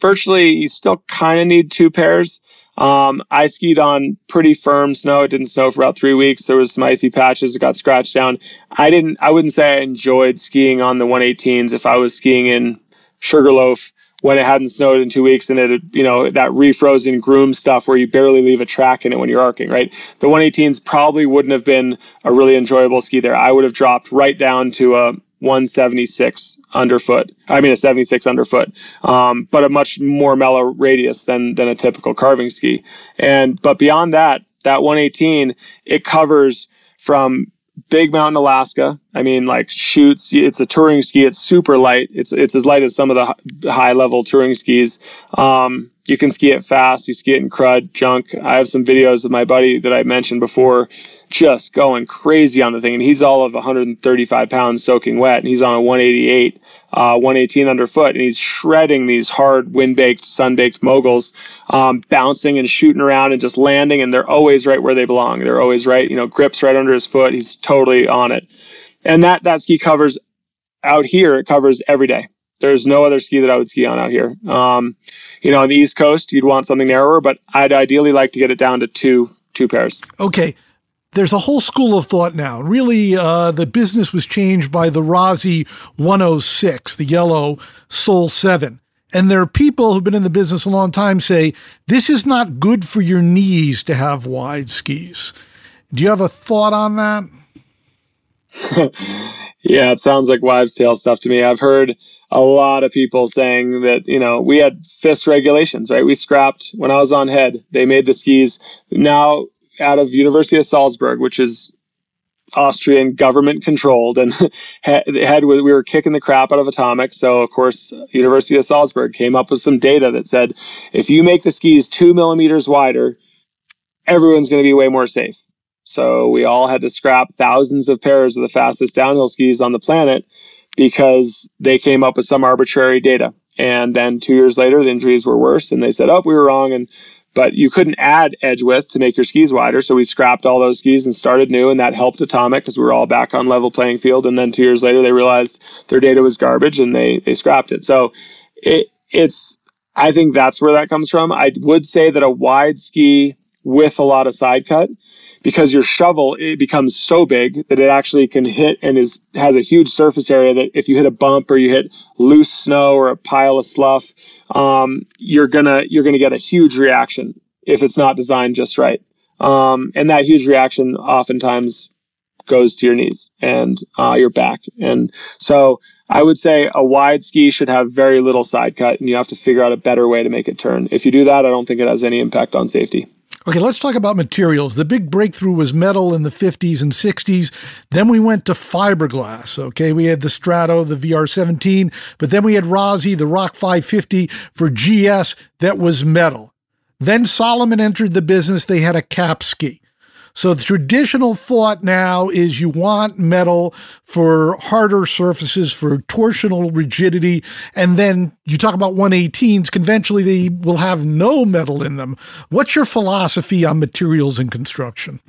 virtually, you still kind of need two pairs. Um, I skied on pretty firm snow. It didn't snow for about three weeks. There was some icy patches that got scratched down. I didn't, I wouldn't say I enjoyed skiing on the 118s if I was skiing in Sugarloaf when it hadn't snowed in two weeks and it, you know, that refrozen groom stuff where you barely leave a track in it when you're arcing, right? The 118s probably wouldn't have been a really enjoyable ski there. I would have dropped right down to a 176 underfoot. I mean, a 76 underfoot, um, but a much more mellow radius than than a typical carving ski. And but beyond that, that 118 it covers from Big Mountain, Alaska. I mean, like chutes. It's a touring ski. It's super light. It's it's as light as some of the high level touring skis. Um, you can ski it fast. You ski it in crud, junk. I have some videos of my buddy that I mentioned before, just going crazy on the thing, and he's all of 135 pounds soaking wet, and he's on a 188 uh, 118 underfoot, and he's shredding these hard wind baked, sun baked moguls, um, bouncing and shooting around and just landing, and they're always right where they belong. They're always right, you know, grips right under his foot. He's totally on it, and that that ski covers out here. It covers every day. There's no other ski that I would ski on out here. Um, you know, on the East Coast, you'd want something narrower, but I'd ideally like to get it down to two two pairs. Okay. There's a whole school of thought now. Really, uh, the business was changed by the Rossi 106, the yellow Soul 7. And there are people who've been in the business a long time say this is not good for your knees to have wide skis. Do you have a thought on that? <laughs> yeah, it sounds like wives' tale stuff to me. I've heard a lot of people saying that, you know, we had FIS regulations, right? We scrapped when I was on head, they made the skis now out of University of Salzburg, which is Austrian government controlled, and <laughs> had we were kicking the crap out of atomic. So of course, University of Salzburg came up with some data that said if you make the skis two millimeters wider, everyone's going to be way more safe. So we all had to scrap thousands of pairs of the fastest downhill skis on the planet because they came up with some arbitrary data. And then two years later, the injuries were worse, and they said, "Oh, we were wrong." And but you couldn't add edge width to make your skis wider. So we scrapped all those skis and started new, and that helped Atomic because we were all back on level playing field. And then two years later, they realized their data was garbage and they they scrapped it. So it, it's I think that's where that comes from. I would say that a wide ski with a lot of side cut because your shovel it becomes so big that it actually can hit and is has a huge surface area that if you hit a bump or you hit loose snow or a pile of slough um, you're gonna you're gonna get a huge reaction if it's not designed just right. Um, and that huge reaction oftentimes goes to your knees and uh, your back. And so I would say a wide ski should have very little side cut, and you have to figure out a better way to make it turn. If you do that, I don't think it has any impact on safety. Okay, let's talk about materials. The big breakthrough was metal in the 50s and 60s. Then we went to fiberglass. Okay, we had the Strato, the VR17, but then we had Rossi, the Rock 550 for GS that was metal. Then Salomon entered the business. They had a cap ski. So the traditional thought now is you want metal for harder surfaces, for torsional rigidity. And then you talk about 118s. Conventionally, they will have no metal in them. What's your philosophy on materials and construction?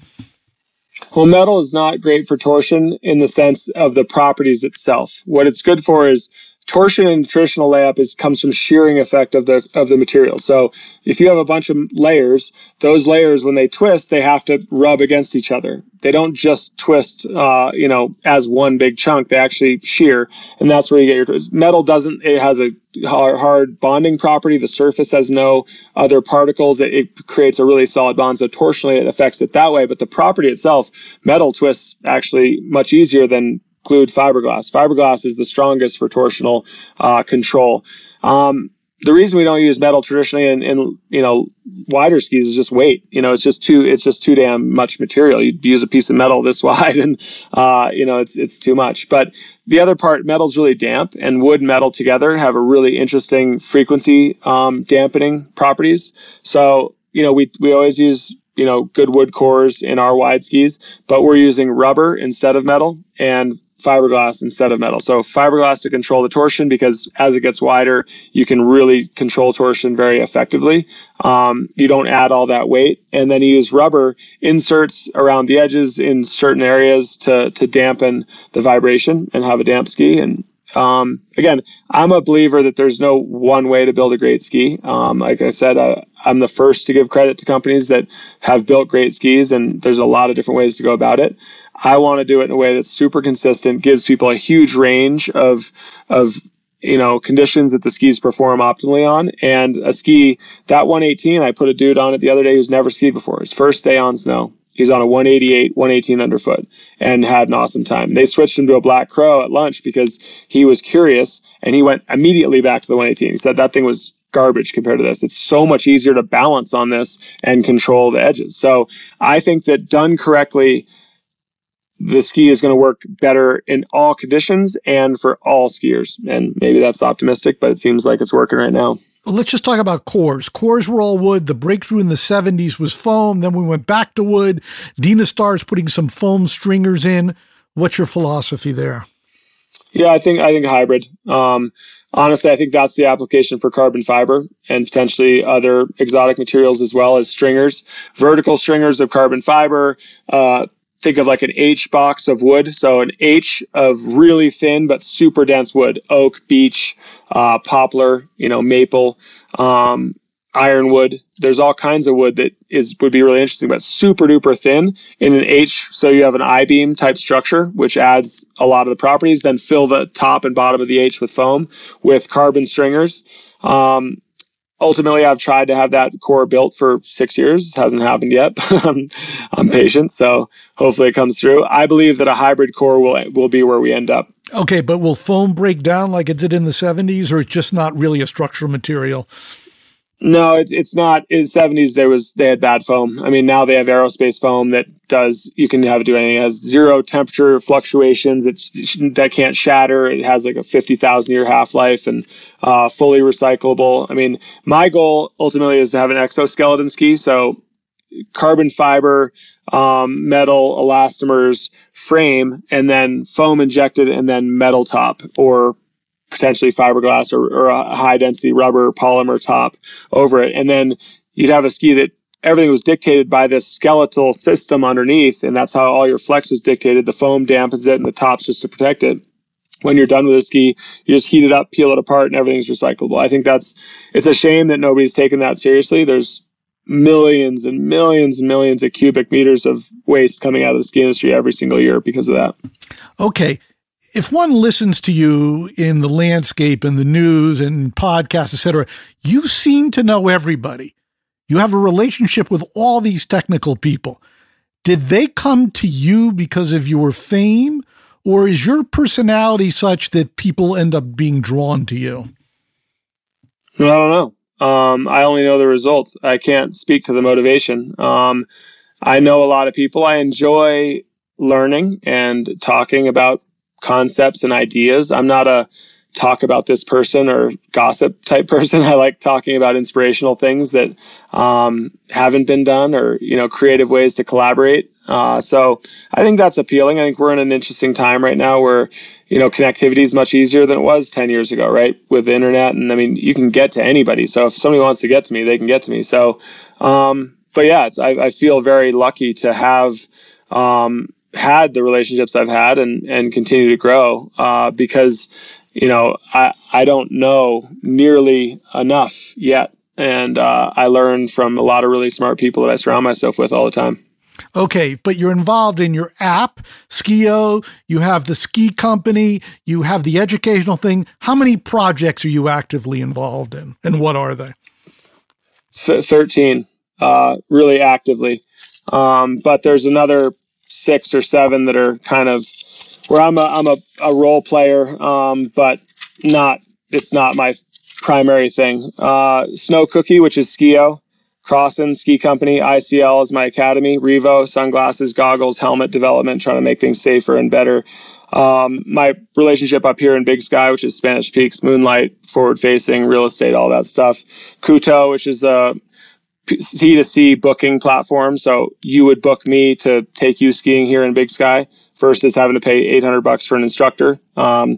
Well, metal is not great for torsion in the sense of the properties itself. What it's good for is torsion in traditional layup is comes from shearing effect of the of the material. So if you have a bunch of layers, those layers when they twist, they have to rub against each other. They don't just twist, uh, you know, as one big chunk. They actually shear, and that's where you get your metal. Doesn't it has a hard bonding property? The surface has no other particles. It, it creates a really solid bond. So torsionally, it affects it that way. But the property itself, metal twists actually much easier than glued fiberglass. Fiberglass is the strongest for torsional uh, control. Um, the reason we don't use metal traditionally in, in you know wider skis is just weight. You know, it's just too it's just too damn much material. You'd use a piece of metal this <laughs> wide, and uh, you know it's it's too much. But the other part, metal's really damp, and wood and metal together have a really interesting frequency um, dampening properties. So you know we we always use you know good wood cores in our wide skis, but we're using rubber instead of metal, and fiberglass instead of metal. So fiberglass to control the torsion because as it gets wider, you can really control torsion very effectively. Um, you don't add all that weight, and then you use rubber inserts around the edges in certain areas to to dampen the vibration and have a damp ski. And um, again, I'm a believer that there's no one way to build a great ski. Um, like I said, I'm the first to give credit to companies that have built great skis, and there's a lot of different ways to go about it. I want to do it in a way that's super consistent, gives people a huge range of of you know conditions that the skis perform optimally on. And a ski that 118, I put a dude on it the other day who's never skied before. His first day on snow. He's on a 188, 118 underfoot, and had an awesome time. They switched him to a Black Crow at lunch because he was curious, and he went immediately back to the 118. He said that thing was garbage compared to this. It's so much easier to balance on this and control the edges. So I think that done correctly, the ski is going to work better in all conditions and for all skiers. And maybe that's optimistic, but it seems like it's working right now. Let's just talk about cores. Cores were all wood. The breakthrough in the 70s was foam. Then we went back to wood. Dynastar's putting some foam stringers in. What's your philosophy there? Yeah, I think I think hybrid. Um, honestly, I think that's the application for carbon fiber and potentially other exotic materials as well as stringers, vertical stringers of carbon fiber, uh, think of like an H box of wood. So an H of really thin but super dense wood, oak, beech, uh, poplar, you know, maple, um, ironwood. There's all kinds of wood that is would be really interesting, but super duper thin in an H. So you have an I beam type structure, which adds a lot of the properties. Then fill the top and bottom of the H with foam with carbon stringers. Um, ultimately I've tried to have that core built for six years. It hasn't happened yet. <laughs> I'm, I'm patient, so hopefully it comes through. I believe that a hybrid core will will be where we end up. Okay, but will foam break down like it did in the 70s, or it's just not really a structural material? No, it's it's not. In the seventies, there was they had bad foam. I mean, now they have aerospace foam that does you can have it do anything. It has zero temperature fluctuations. It's that can't shatter. It has like a fifty thousand year half life and uh, fully recyclable. I mean, my goal ultimately is to have an exoskeleton ski. So carbon fiber, um, metal elastomers frame, and then foam injected, and then metal top or potentially fiberglass or, or a high density rubber polymer top over it. And then you'd have a ski that everything was dictated by this skeletal system underneath. And that's how all your flex was dictated. The foam dampens it and the top's just to protect it. When you're done with a ski, you just heat it up, peel it apart, and everything's recyclable. I think that's, it's a shame that nobody's taken that seriously. There's millions and millions and millions of cubic meters of waste coming out of the ski industry every single year because of that. Okay if one listens to you in the landscape and the news and podcasts, et cetera, you seem to know everybody. You have a relationship with all these technical people. Did they come to you because of your fame, or is your personality such that people end up being drawn to you? I don't know. Um, I only know the results. I can't speak to the motivation. Um, I know a lot of people. I enjoy learning and talking about concepts and ideas. I'm not a talk about this person or gossip type <laughs> person. I like talking about inspirational things that um, haven't been done or you know creative ways to collaborate. Uh, so I think that's appealing. I think we're in an interesting time right now where you know connectivity is much easier than it was 10 years ago, right? With the internet, and I mean you can get to anybody. So if somebody wants to get to me, they can get to me. So, um, but yeah, I, I, feel very lucky to have um, had the relationships I've had and and continue to grow uh, because you know I I don't know nearly enough yet, and uh, I learn from a lot of really smart people that I surround myself with all the time. Okay, but you're involved in your app, Skio, you have the ski company, you have the educational thing. How many projects are you actively involved in, and what are they? 13, uh, really actively. Um, but there's another six or seven that are kind of where I'm a I'm a, a role player, um, but not it's not my primary thing. Uh, Snow Cookie, which is Skio, Crosson Ski Company, ICL is my academy, Revo, sunglasses, goggles, helmet development, trying to make things safer and better. Um, my relationship up here in Big Sky, which is Spanish Peaks, Moonlight, forward facing, real estate, all that stuff. Kuto, which is a C2C booking platform. So you would book me to take you skiing here in Big Sky versus having to pay 800 bucks for an instructor. Um,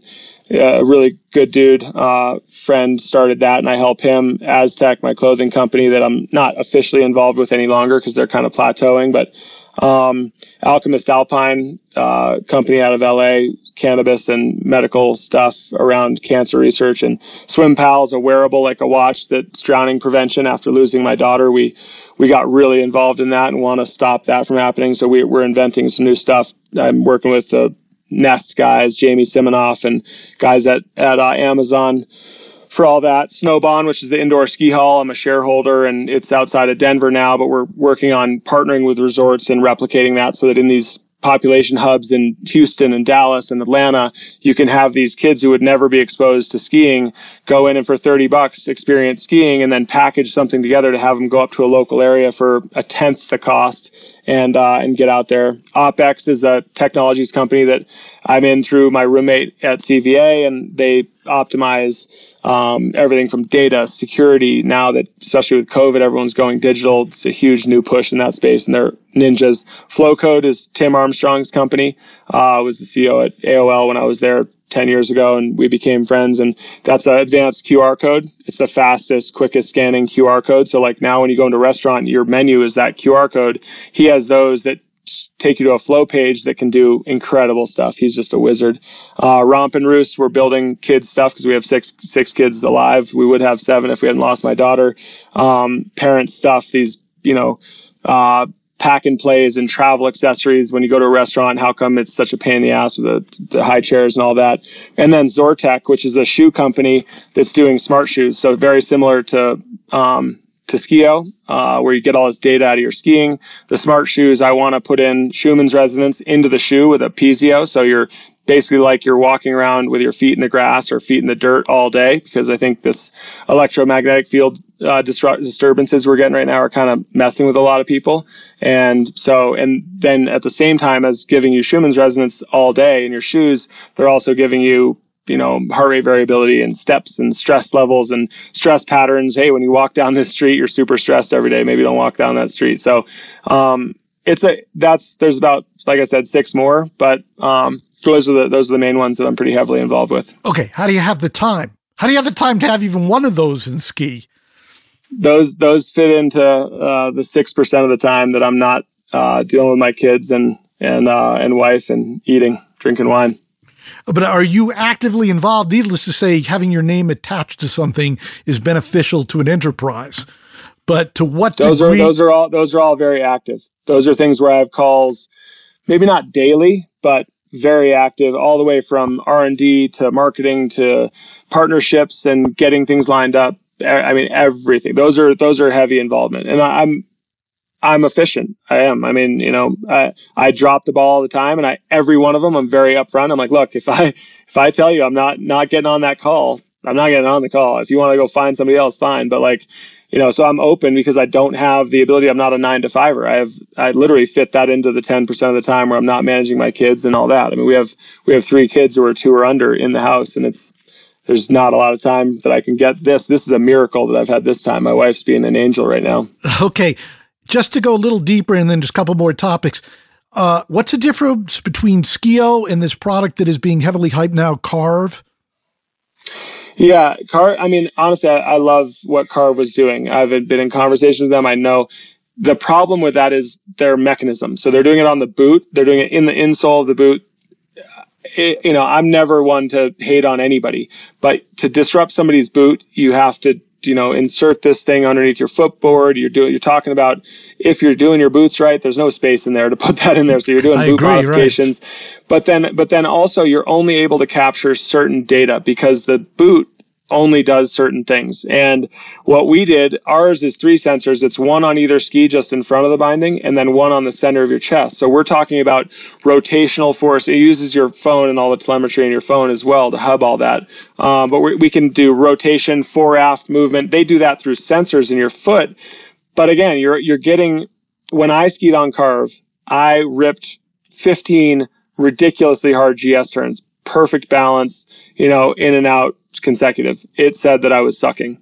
a really good dude, uh, friend started that, and I help him. Aztec, my clothing company, that I'm not officially involved with any longer because they're kind of plateauing, but um, Alchemist Alpine, uh, company out of LA, cannabis and medical stuff around cancer research. And Swim Pal is a wearable, like a watch that's drowning prevention. After losing my daughter, we we got really involved in that and want to stop that from happening. So we, we're inventing some new stuff. I'm working with the Nest guys, Jamie Siminoff, and guys at at uh, Amazon for all that. Snowbond, which is the indoor ski hall, I'm a shareholder and it's outside of Denver now, but we're working on partnering with resorts and replicating that so that in these population hubs in Houston and Dallas and Atlanta, you can have these kids who would never be exposed to skiing go in and for 30 bucks experience skiing and then package something together to have them go up to a local area for a tenth the cost and uh, and get out there. OpEx is a technologies company that I'm in through my roommate at CVA, and they optimize um, everything from data security. Now that especially with COVID, everyone's going digital. It's a huge new push in that space, and they're ninjas. Flowcode is Tim Armstrong's company. Uh, I was the CEO at AOL when I was there 10 years ago and we became friends and that's an advanced QR code. It's the fastest, quickest scanning QR code. So like now when you go into a restaurant, your menu is that QR code. He has those that take you to a flow page that can do incredible stuff. He's just a wizard. Uh, Romp and Roost, we're building kids stuff because we have six six kids alive. We would have seven if we hadn't lost my daughter. Um, parent stuff, these you know. Uh, pack and plays and travel accessories when you go to a restaurant. How come it's such a pain in the ass with the, the high chairs and all that? And then Zortec, which is a shoe company that's doing smart shoes. So very similar to um, to Skio, uh, where you get all this data out of your skiing. The smart shoes, I want to put in Schumann's resonance into the shoe with a piezo. So you're basically like you're walking around with your feet in the grass or feet in the dirt all day because I think this electromagnetic field uh, disturbances we're getting right now are kind of messing with a lot of people. And so, and then at the same time as giving you Schumann's resonance all day in your shoes, they're also giving you you know heart rate variability and steps and stress levels and stress patterns. Hey when you walk down this street you're super stressed every day. Maybe don't walk down that street. So um, it's a that's there's about like i said six more but um, those are the those are the main ones that i'm pretty heavily involved with. Okay. How do you have the time? How do you have the time to have even one of those in ski? Those those fit into uh, the six percent of the time that i'm not uh, dealing with my kids and and uh, and wife and eating drinking wine but are you actively involved? Needless to say, having your name attached to something is beneficial to an enterprise. But to what those degree? Are, those are all those are all very active. Those are things where I have calls, maybe not daily, but very active, all the way from R and D to marketing to partnerships and getting things lined up. I mean, everything. Those are those are heavy involvement, and I'm I'm efficient. I am. I mean, you know, I, I drop the ball all the time and I, every one of them, I'm very upfront. I'm like, look, if I, if I tell you I'm not, not getting on that call, I'm not getting on the call. If you want to go find somebody else, fine. But like, you know, so I'm open because I don't have the ability. I'm not a nine to fiver. I have, I literally fit that into the 10% of the time where I'm not managing my kids and all that. I mean, we have, we have three kids who are two or under in the house and it's, there's not a lot of time that I can get this. This is a miracle that I've had this time. My wife's being an angel right now. <laughs> Okay just to go a little deeper and then just a couple more topics. Uh, what's the difference between Skio and this product that is being heavily hyped now, Carv? Yeah, Carv. I mean, honestly, I, I love what Carv was doing. I've been in conversations with them. I know the problem with that is their mechanism. So they're doing it on the boot. They're doing it in the insole of the boot. It, you know, I'm never one to hate on anybody, but to disrupt somebody's boot, you have to you know insert this thing underneath your footboard. You're doing you're talking about if you're doing your boots right there's no space in there to put <laughs> that in there. So you're doing boot agree, modifications right. but then but then also you're only able to capture certain data because the boot only does certain things. And what we did, ours is three sensors. It's one on either ski just in front of the binding and then one on the center of your chest. So we're talking about rotational force. It uses your phone and all the telemetry in your phone as well to hub all that. Um, but we can do rotation, fore aft movement. They do that through sensors in your foot. But again, you're, you're getting, when I skied on Carv, I ripped 15 ridiculously hard GS turns, perfect balance, you know, in and out consecutive, it said that I was sucking.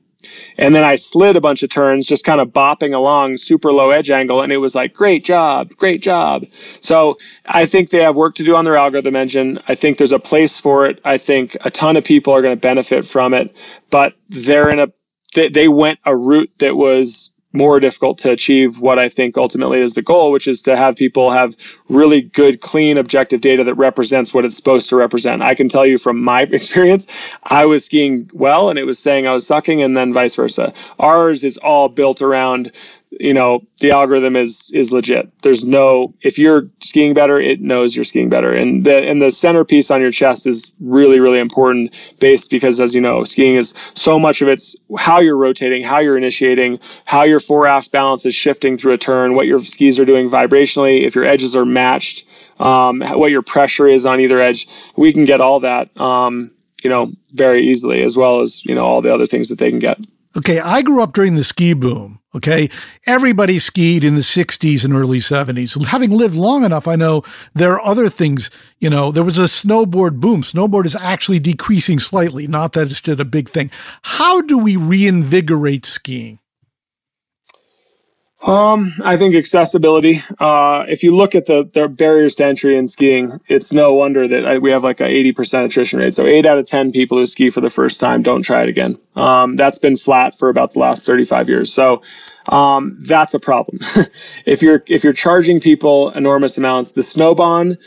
And then I slid a bunch of turns, just kind of bopping along, super low edge angle, and it was like, great job, great job. So I think they have work to do on their algorithm engine. I think there's a place for it. I think a ton of people are going to benefit from it, but they're in a, they, they went a route that was more difficult to achieve what I think ultimately is the goal, which is to have people have really good, clean, objective data that represents what it's supposed to represent. I can tell you from my <laughs> experience, I was skiing well and it was saying I was sucking, and then vice versa. Ours is all built around you know the algorithm is is legit. There's no if you're skiing better it knows you're skiing better. And the and the centerpiece on your chest is really really important based because as you know skiing is so much of it's how you're rotating how you're initiating how your fore aft balance is shifting through a turn what your skis are doing vibrationally if your edges are matched um, what your pressure is on either edge. We can get all that um, you know very easily as well as you know all the other things that they can get Okay, I grew up during the ski boom. Okay, everybody skied in the 60s and early 70s. Having lived long enough, I know there are other things. You know, there was a snowboard boom. Snowboard is actually decreasing slightly, not that it's just a big thing. How do we reinvigorate skiing? Um, I think accessibility. Uh, if you look at the, the barriers to entry in skiing, it's no wonder that we have like a 80% attrition rate. So eight out of 10 people who ski for the first time don't try it again. Um, that's been flat for about the last 35 years. So um, that's a problem. <laughs> if you're if you're charging people enormous amounts, the Snowbond.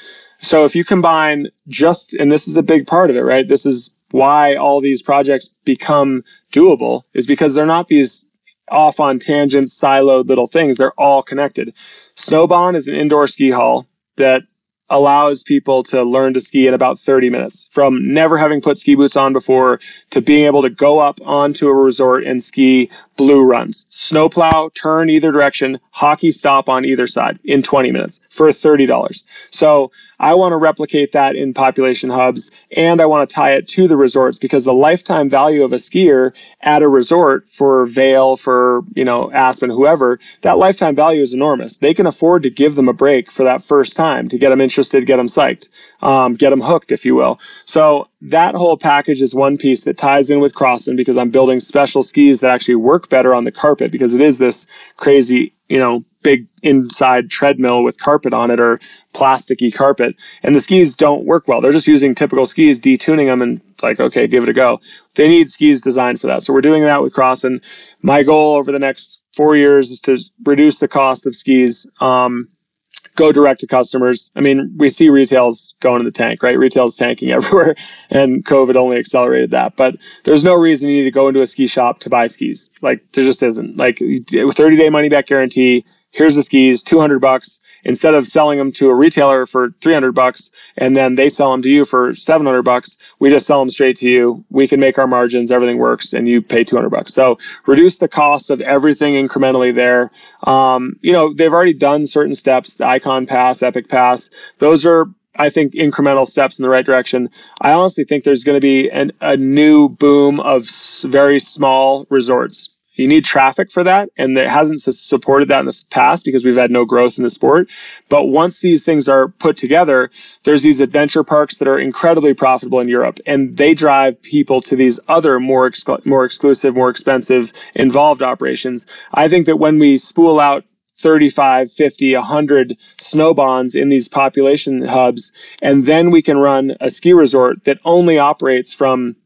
So if you combine just, and this is a big part of it, right? This is why all these projects become doable is because they're not these off on tangents, siloed little things. They're all connected. Snowbond is an indoor ski hall that allows people to learn to ski in about 30 minutes from never having put ski boots on before to being able to go up onto a resort and ski blue runs. Snowplow, turn either direction, hockey stop on either side in 20 minutes for $30. So I want to replicate that in population hubs and I want to tie it to the resorts because the lifetime value of a skier at a resort for Vail, for, you know, Aspen, whoever, that lifetime value is enormous. They can afford to give them a break for that first time to get them interested, get them psyched, um, get them hooked, if you will. So that whole package is one piece that ties in with Crosson because I'm building special skis that actually work better on the carpet because it is this crazy, you know, big inside treadmill with carpet on it or plasticky carpet. And the skis don't work well. They're just using typical skis, detuning them and like, okay, give it a go. They need skis designed for that. So we're doing that with Cross. And My goal over the next four years is to reduce the cost of skis. Um, go direct to customers. I mean, we see retails going in the tank, right? Retail's tanking <laughs> everywhere, and COVID only accelerated that. But there's no reason you need to go into a ski shop to buy skis. Like, there just isn't. Like, 30 day money back guarantee. Here's the skis, 200 bucks instead of selling them to a retailer for 300 bucks and then they sell them to you for 700 bucks we just sell them straight to you. We can make our margins. Everything works and you pay 200 bucks. So reduce the cost of everything incrementally there. Um, you know they've already done certain steps the Ikon pass epic pass. Those are I think incremental steps in the right direction. I honestly think there's going to be an, a new boom of very small resorts you need traffic for that, and it hasn't supported that in the past because we've had no growth in the sport. But once these things are put together, there's these adventure parks that are incredibly profitable in Europe, and they drive people to these other more more exclusive, more expensive, involved operations. I think that when we spool out 35, 50, 100 snow bonds in these population hubs. And then we can run a ski resort that only operates from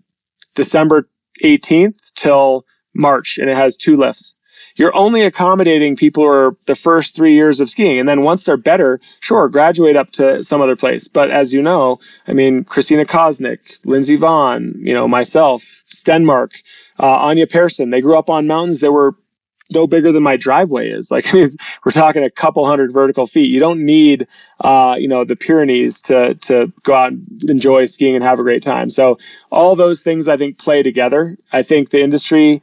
December 18th till March and it has two lifts. You're only accommodating people who are the first three years of skiing. And then once they're better, sure, graduate up to some other place. But as you know, I mean, Kristina Koznick, Lindsey Vonn, you know, myself, Stenmark, uh, Anja Pärson, they grew up on mountains that were no bigger than my driveway is. <laughs> Like I mean, we're talking a couple hundred vertical feet. You don't need, uh, you know, the Pyrenees to to go out and enjoy skiing and have a great time. So all those things I think play together. I think the industry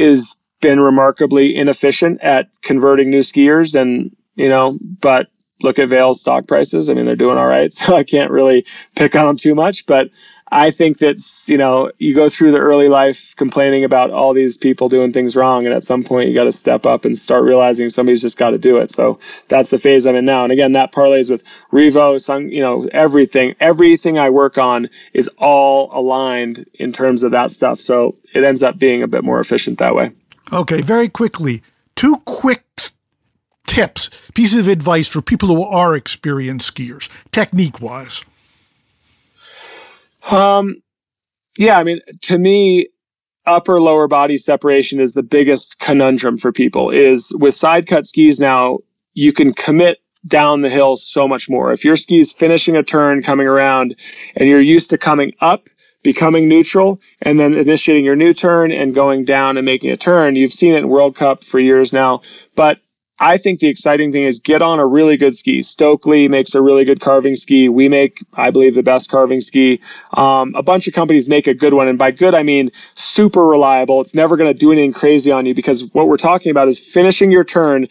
is been remarkably inefficient at converting new skiers and you know but look at Vail's stock prices. I mean they're doing all right <laughs> so i can't really pick on them too much but i think that's you know you go through the early life complaining about all these people doing things wrong and at some point you got to step up and start realizing somebody's just got to do it so that's the phase i'm in now and again that parlays with revo Sun, you know everything everything i work on is all aligned in terms of that stuff so it ends up being a bit more efficient that way. Okay, very quickly, two quick tips, pieces of advice for people who are experienced skiers, technique wise. Um, yeah, I mean, to me, upper lower body separation is the biggest conundrum for people. Is with side cut skis now, you can commit down the hill so much more. If your ski's finishing a turn coming around and you're used to coming up becoming neutral and then initiating your new turn and going down and making a turn. You've seen it in World Cup for years now, but I think the exciting thing is get on a really good ski. Stöckli makes a really good carving ski. We make, I believe, the best carving ski. Um, a bunch of companies make a good one. And by good, I mean super reliable. It's never going to do anything crazy on you because what we're talking about is finishing your turn,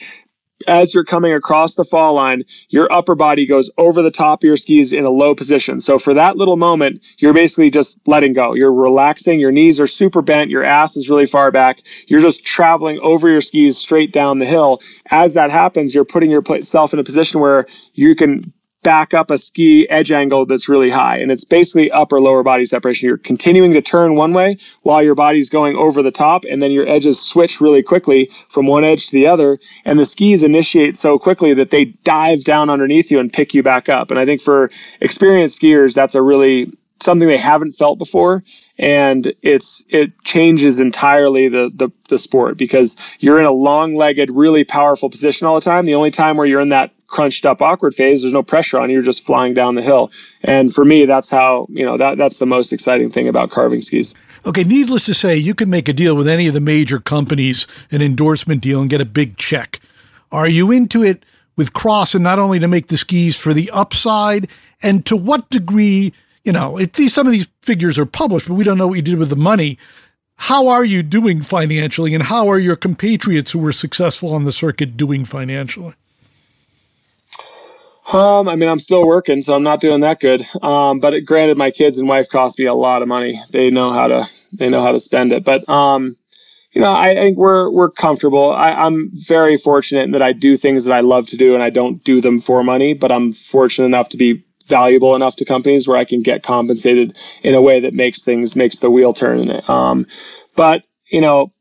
as you're coming across the fall line, your upper body goes over the top of your skis in a low position. So for that little moment, you're basically just letting go. You're relaxing. Your knees are super bent. Your ass is really far back. You're just traveling over your skis straight down the hill. As that happens, you're putting yourself in a position where you can back up a ski edge angle that's really high. And it's basically upper lower body separation. You're continuing to turn one way while your body's going over the top, and then your edges switch really quickly from one edge to the other. And the skis initiate so quickly that they dive down underneath you and pick you back up. And I think for experienced skiers, that's a really something they haven't felt before and it's it changes entirely the, the the sport because you're in a long-legged really powerful position all the time the only time where you're in that crunched up awkward phase there's no pressure on you you're just flying down the hill and for me that's how you know that that's the most exciting thing about carving skis okay needless to say you can make a deal with any of the major companies an endorsement deal and get a big check are you into it with cross and not only to make the skis for the upside and to what degree you know, it, these some of these figures are published, but we don't know what you did with the money. How are you doing financially, and how are your compatriots who were successful on the circuit doing financially? Um, I mean, I'm still working, so I'm not doing that good. Um, but it, granted, my kids and wife cost me a lot of money. They know how to they know how to spend it. But um, you know, I, I think we're we're comfortable. I, I'm very fortunate that I do things that I love to do, and I don't do them for money. But I'm fortunate enough to be valuable enough to companies where I can get compensated in a way that makes things makes the wheel turn. Um, but you know,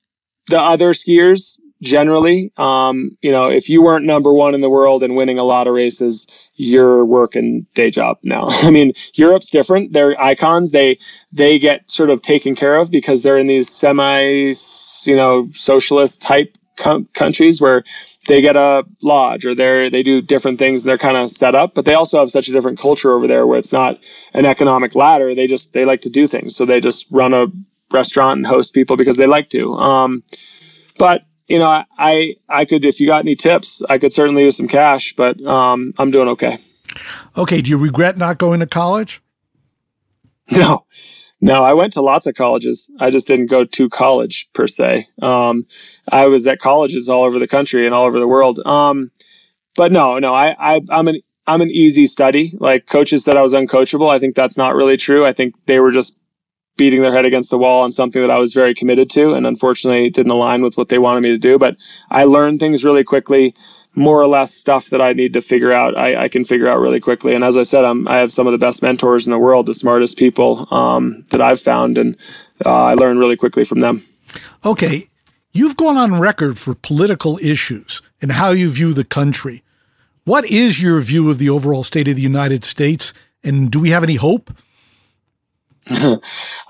the other skiers generally, um, you know, if you weren't number one in the world and winning a lot of races, you're working day job now. <laughs> I mean, Europe's different. They're icons. They they get sort of taken care of because they're in these semi, you know, socialist type com- countries where they get a lodge or they they do different things and they're kind of set up but they also have such a different culture over there where it's not an economic ladder they just they like to do things so they just run a restaurant and host people because they like to um, but you know i i could if you got any tips i could certainly use some cash but um, i'm doing okay okay do you regret not going to college <laughs> no no, I went to lots of colleges. I just didn't go to college per se. Um, I was at colleges all over the country and all over the world. Um, but no, no, I, I, I'm an, I'm an easy study. Like coaches said I was uncoachable. I think that's not really true. I think they were just beating their head against the wall on something that I was very committed to. And unfortunately didn't align with what they wanted me to do. But I learned things really quickly more or less stuff that I need to figure out, I, I, can figure out really quickly. And as I said, I'm, I have some of the best mentors in the world, the smartest people um, that I've found, and uh, I learn really quickly from them. Okay, you've gone on record for political issues and how you view the country. What is your view of the overall state of the United States, and do we have any hope? <laughs>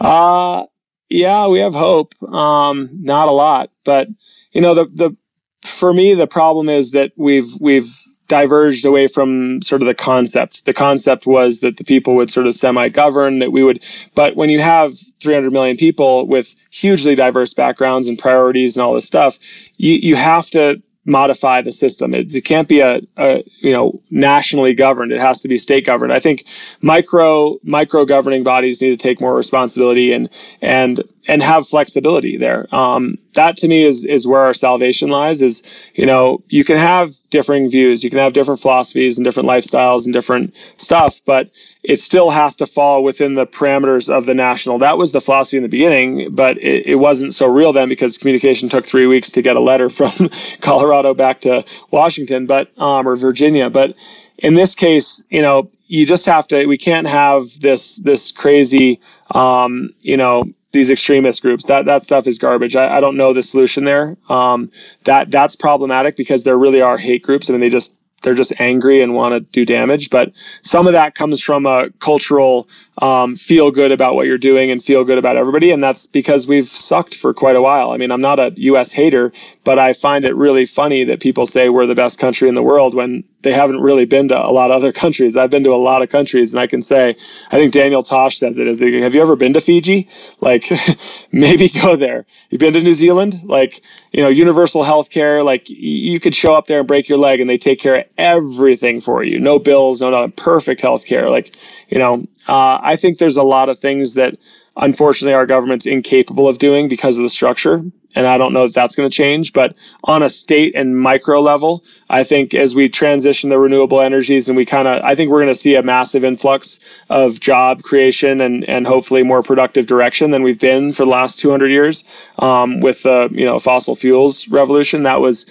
uh, yeah, we have hope. Um, not a lot, but you know the the for me, the problem is that we've we've diverged away from sort of the concept. The concept was that the people would sort of semi-govern, that we would. But when you have 300 million people with hugely diverse backgrounds and priorities and all this stuff, you you have to modify the system. It, it can't be a, a, you know nationally governed. It has to be state governed. I think micro micro governing bodies need to take more responsibility and and and have flexibility there. Um, that to me is is where our salvation lies. Is you know you can have differing views, you can have different philosophies and different lifestyles and different stuff, but it still has to fall within the parameters of the national. That was the philosophy in the beginning, but it, it wasn't so real then because communication took three weeks to get a letter <laughs> from Colorado back to Washington, but um, or Virginia. But in this case, you know, you just have to. We can't have this this crazy, um, you know, these extremist groups. That that stuff is garbage. I, I don't know the solution there. Um, that that's problematic because there really are hate groups. I mean, they just they're just angry and want to do damage. But some of that comes from a cultural um, feel good about what you're doing and feel good about everybody. And that's because we've sucked for quite a while. I mean, I'm not a U.S. hater, but I find it really funny that people say we're the best country in the world when they haven't really been to a lot of other <laughs> countries. I've been to a lot of countries, and I can say, I think Daniel Tosh says it is, have you ever been to Fiji? <laughs> Like, <laughs> maybe go there. You've been to New Zealand? Like, you know, universal health care. Like, you could show up there and break your leg, and they take care of everything for you. No bills, no, no, perfect health care. Like, you know, uh, I think there's a lot of things that unfortunately our government's incapable of doing because of the structure and I don't know if that's going to change. But on a state and micro level, I think as we transition the renewable energies and we kind of, I think we're going to see a massive influx of job creation and and hopefully more productive direction than we've been for the last 200 years um, with the you know fossil fuels revolution. That was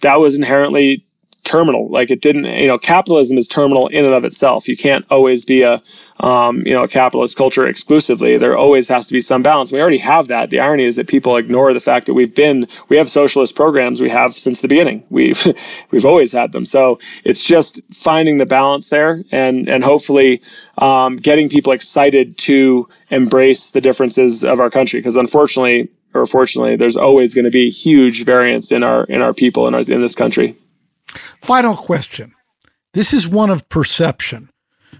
that was inherently terminal. Like it didn't, you know, capitalism is terminal in and of itself. You can't always be a, um, you know, a capitalist culture exclusively. There always has to be some balance. We already have that. The irony is that people ignore the fact that we've been, we have socialist programs we have since the beginning. We've, <laughs> we've always had them. So it's just finding the balance there and, and hopefully, um, getting people excited to embrace the differences of our country. Because unfortunately, or fortunately, there's always going to be huge variance in our, in our people in our, in this country. Final question. This is one of perception.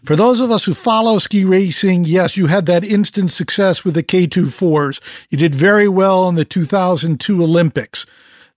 For those of us who follow ski racing, yes, you had that instant success with the K24s. You did very well in the 2002 Olympics.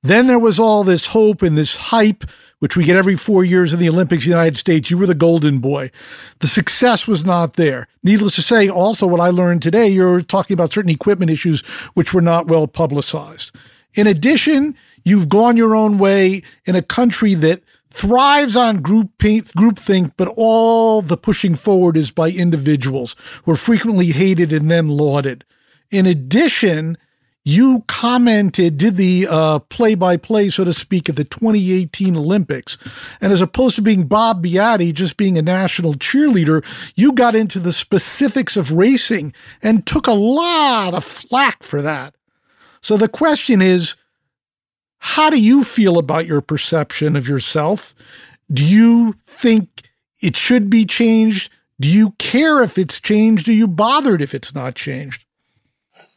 Then there was all this hope and this hype, which we get every four years in the Olympics in the United States. You were the golden boy. The success was not there. Needless to say, also what I learned today, you're talking about certain equipment issues which were not well publicized. In addition, you've gone your own way in a country that thrives on group groupthink, but all the pushing forward is by individuals who are frequently hated and then lauded. In addition, you commented, did the play by play, so to speak, at the 2018 Olympics. And as opposed to being Bob Beattie, just being a national cheerleader, you got into the specifics of racing and took a lot of flack for that. So the question is, how do you feel about your perception of yourself? Do you think it should be changed? Do you care if it's changed? Are you bothered if it's not changed?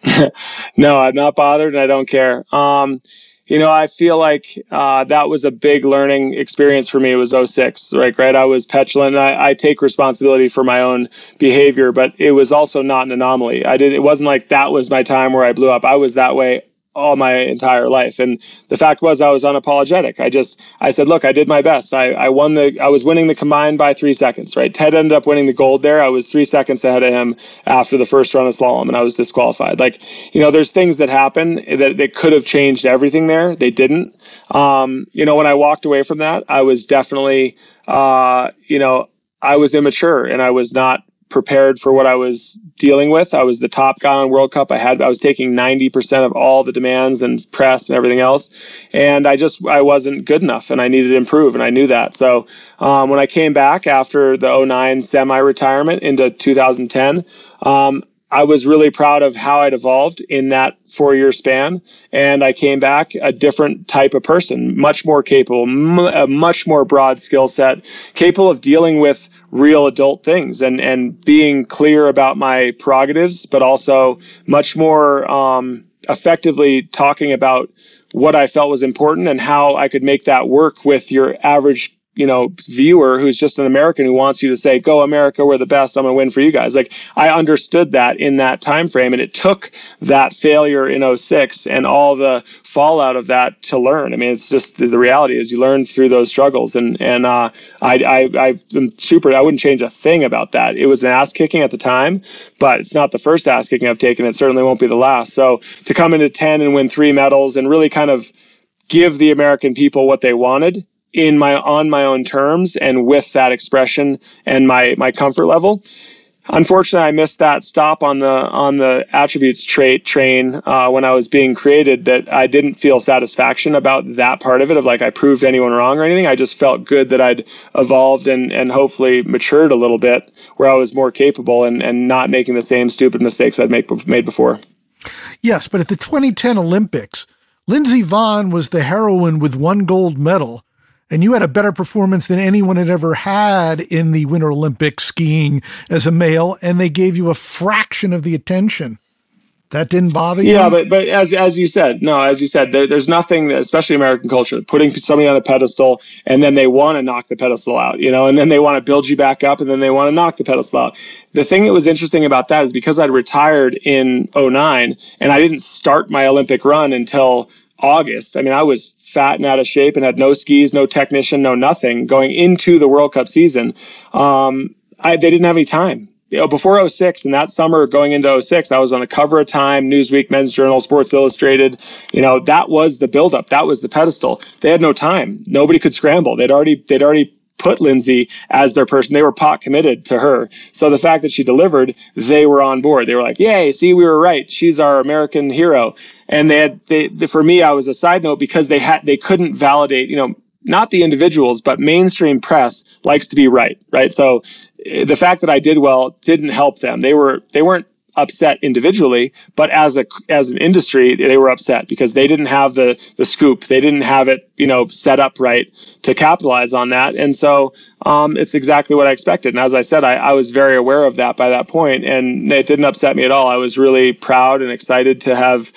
<laughs> no, I'm not bothered and I don't care. Um, you know, I feel like uh, that was a big learning experience for me. It was 06, right? Right. I was petulant. I, I, take responsibility for my own behavior, but it was also not an anomaly. I did. It wasn't like that was my time where I blew up. I was that way all my entire life. And the fact was I was unapologetic. I just I said, look, I did my best. I, I won the I was winning the combined by three seconds, right? Ted ended up winning the gold there. I was three seconds ahead of him after the first run of slalom and I was disqualified. Like, you know, there's things that happen that, that could have changed everything there. They didn't. Um, you know, when I walked away from that, I was definitely uh, you know, I was immature and I was not prepared for what I was dealing with. I was the top guy on World Cup. I had I was taking 90% of all the demands and press and everything else, and I just I wasn't good enough, and I needed to improve, and I knew that. So um, when I came back after the 09 semi-retirement into 2010. Um, I was really proud of how I'd evolved in that four year span. And I came back a different type of person, much more capable, m- a much more broad skill set, capable of dealing with real adult things and and being clear about my prerogatives, but also much more um, effectively talking about what I felt was important and how I could make that work with your average you know viewer who's just an american who wants you to say go america we're the best i'm going to win for you guys. Like i understood that in that time frame and it took that failure in 06 and all the fallout of that to learn. I mean it's just the, reality is you learn through those struggles and and uh, I, I been super i wouldn't change a thing about that. It was an ass kicking at the time but it's not the first ass kicking i've taken it certainly won't be the last. So to come into 10 and win three medals and really kind of give the american people what they wanted in my on my own terms and with that expression and my my comfort level. Unfortunately, I missed that stop on the on the attributes trait train uh, when I was being created. That I didn't feel satisfaction about that part of it of like I proved anyone wrong or anything. I just felt good that I'd evolved and and hopefully matured a little bit where I was more capable and and not making the same stupid mistakes I'd make, made before. Yes, but at the 2010 Olympics, Lindsey Vonn was the heroine with one gold medal and you had a better performance than anyone had ever had in the Winter Olympics skiing as a male, and they gave you a fraction of the attention. That didn't bother you. Yeah, but but as as you said, no, as you said, there, there's nothing, especially American culture, putting somebody on a pedestal and then they want to knock the pedestal out, you know, and then they want to build you back up and then they want to knock the pedestal out. The thing that was interesting about that is because I'd retired in 09 and I didn't start my Olympic run until August. I mean, I was fat and out of shape and had no skis, no technician, no nothing going into the World Cup season. Um, I, they didn't have any time. You know, before 06 and that summer going into 06, I was on the cover of Time, Newsweek, Men's Journal, Sports Illustrated. You know, that was the buildup. That was the pedestal. They had no time. Nobody could scramble. They'd already, they'd already put Lindsey as their person. They were pot committed to her. So the fact that she delivered, they were on board. They were like, "Yay! See, we were right. She's our American hero." And they had, they, for me, I was a side note because they had, they couldn't validate. You know, not the individuals, but mainstream press likes to be right, right? So eh, the fact that I did well didn't help them. They were they weren't upset individually, but as a as an industry, they were upset because they didn't have the the scoop. They didn't have it, you know, set up right to capitalize on that. And so um, it's exactly what I expected. And as I said, I, I was very aware of that by that point, and it didn't upset me at all. I was really proud and excited to have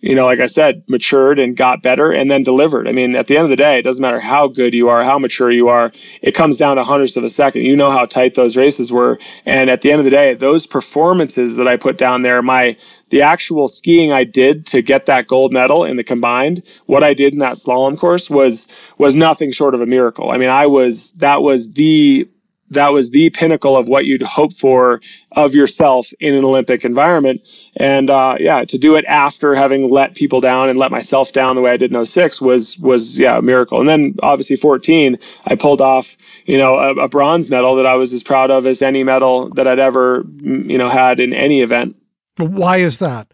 you know, like I said, matured and got better and then delivered. I mean, at the end of the day, it doesn't matter how good you are, how mature you are. It comes down to hundredths of a second. You know how tight those races were. And at the end of the day, those performances that I put down there, my, the actual skiing I did to get that gold medal in the combined, what I did in that slalom course was, was nothing short of a miracle. I mean, I was, that was the that was the pinnacle of what you'd hope for of yourself in an Olympic environment. And uh, yeah, to do it after having let people down and let myself down the way I did in 06 was was yeah a miracle. And then obviously 14, I pulled off you know a, a bronze medal that I was as proud of as any medal that I'd ever you know had in any event. Why is that?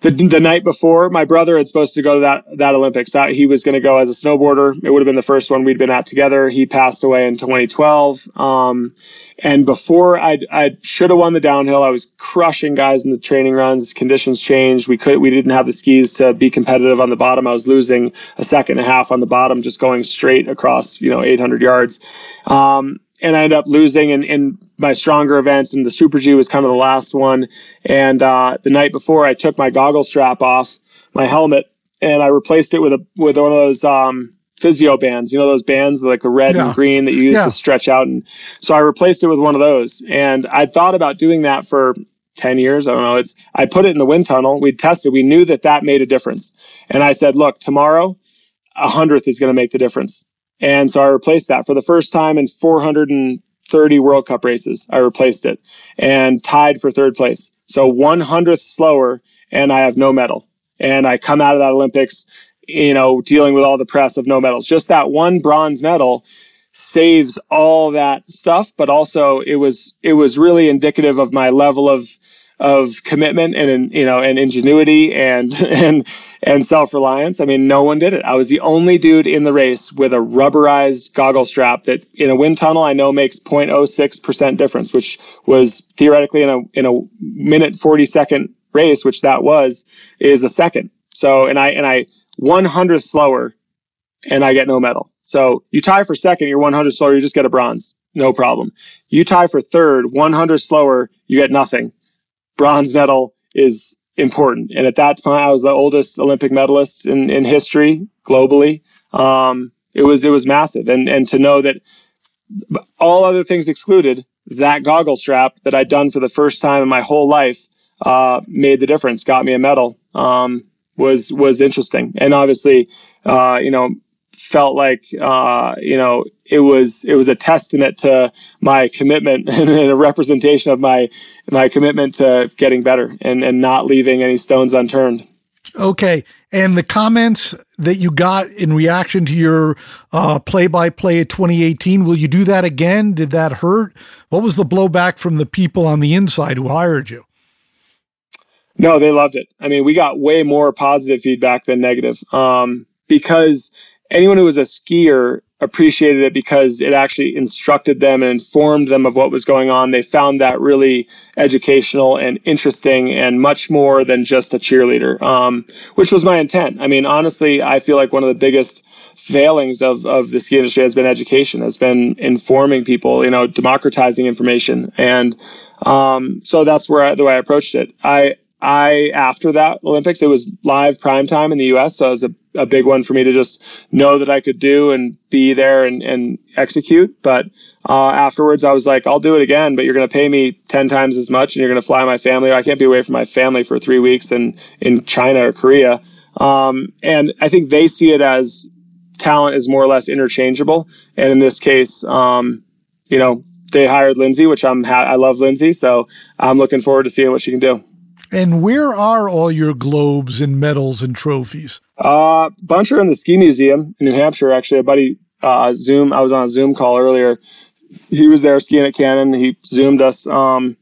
the, the night before, my brother had supposed to go to that that Olympics. That he was going to go as a snowboarder. It would have been the first one we'd been at together. He passed away in 2012. Um, and before I I should have won the downhill, I was crushing guys in the training runs. Conditions changed. We could we didn't have the skis to be competitive on the bottom. I was losing a second and a half on the bottom, just going straight across you know 800 yards. Um, and I ended up losing in, in my stronger events, and the Super G was kind of the last one. And uh, the night before, I took my goggle strap off my helmet, and I replaced it with a with one of those um, physio bands. You know those bands like the red yeah. and green that you use yeah. to stretch out. And so I replaced it with one of those. And I thought about doing that for 10 years. I don't know. It's I put it in the wind tunnel. We tested. We knew that that made a difference. And I said, look, tomorrow, a hundredth is going to make the difference. And so I replaced that for the first time in 430 World Cup races. I replaced it and tied for third place. So 100th slower, and I have no medal. And I come out of that Olympics, you know, dealing with all the press of no medals. Just that one bronze medal saves all that stuff, but also it was it was really indicative of my level of of commitment and you know and ingenuity and <laughs> and and self-reliance. I mean, no one did it. I was the only dude in the race with a rubberized goggle strap that in a wind tunnel I know makes 0.06% difference, which was theoretically in a in a minute 40 second race, which that was, is a second. So and I and I 100 slower and I get no medal. So you tie for second, you're 100 slower, you just get a bronze. No problem. You tie for third, 100 slower, you get nothing bronze medal is important. And at that time, I was the oldest Olympic medalist in, in history globally. Um, it was it was massive, and and to know that all other things excluded, that goggle strap that I'd done for the first time in my whole life uh, made the difference, got me a medal. Um, was was interesting, and obviously, uh, you know, felt like uh, you know it was it was a testament to my commitment <laughs> and a representation of my my commitment to getting better and and not leaving any stones unturned. Okay, and the comments that you got in reaction to your uh, play-by-play at 2018, will you do that again? Did that hurt? What was the blowback from the people on the inside who hired you? No, they loved it. I mean, we got way more positive feedback than negative um, because anyone who was a skier appreciated it because it actually instructed them and informed them of what was going on. They found that really educational and interesting and much more than just a cheerleader, um, which was my intent. I mean, honestly, I feel like one of the biggest failings of, of the ski industry has been education, has been informing people, you know, democratizing information. And um, so that's where I, the way I approached it. I, I after that Olympics, it was live prime time in the U.S., so it was a, a big one for me to just know that I could do and be there and, and execute. But uh, afterwards, I was like, I'll do it again, but you're going to pay me ten times as much, and you're going to fly my family. I can't be away from my family for three weeks in in China or Korea. Um, and I think they see it as talent is more or less interchangeable. And in this case, um, you know, they hired Lindsey, which I'm ha- I love Lindsey, so I'm looking forward to seeing what she can do. And where are all your globes and medals and trophies? A uh, bunch are in the ski museum in New Hampshire. Actually, a buddy uh, Zoom. I was on a Zoom call earlier. He was there skiing at Cannon. He zoomed us um,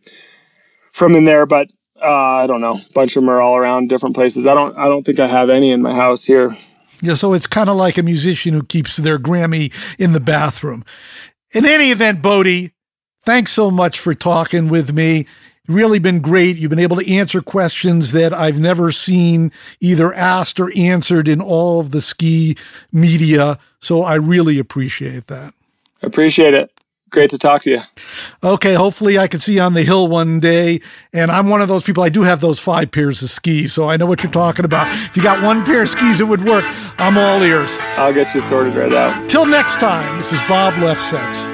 from in there, but uh, I don't know. A bunch of them are all around different places. I don't. I don't think I have any in my house here. Yeah, so it's kind of like a musician who keeps their Grammy in the bathroom. In any event, Bode, thanks so much for talking with me. Really been great. You've been able to answer questions that I've never seen either asked or answered in all of the ski media. So I really appreciate that. Appreciate it. Great to talk to you. Okay, hopefully I can see you on the hill one day. And I'm one of those people, I do have those five pairs of skis, so I know what you're talking about. If you got one pair of skis it would work, I'm all ears. I'll get you sorted right out. Till next time, this is Bob Lefsetz.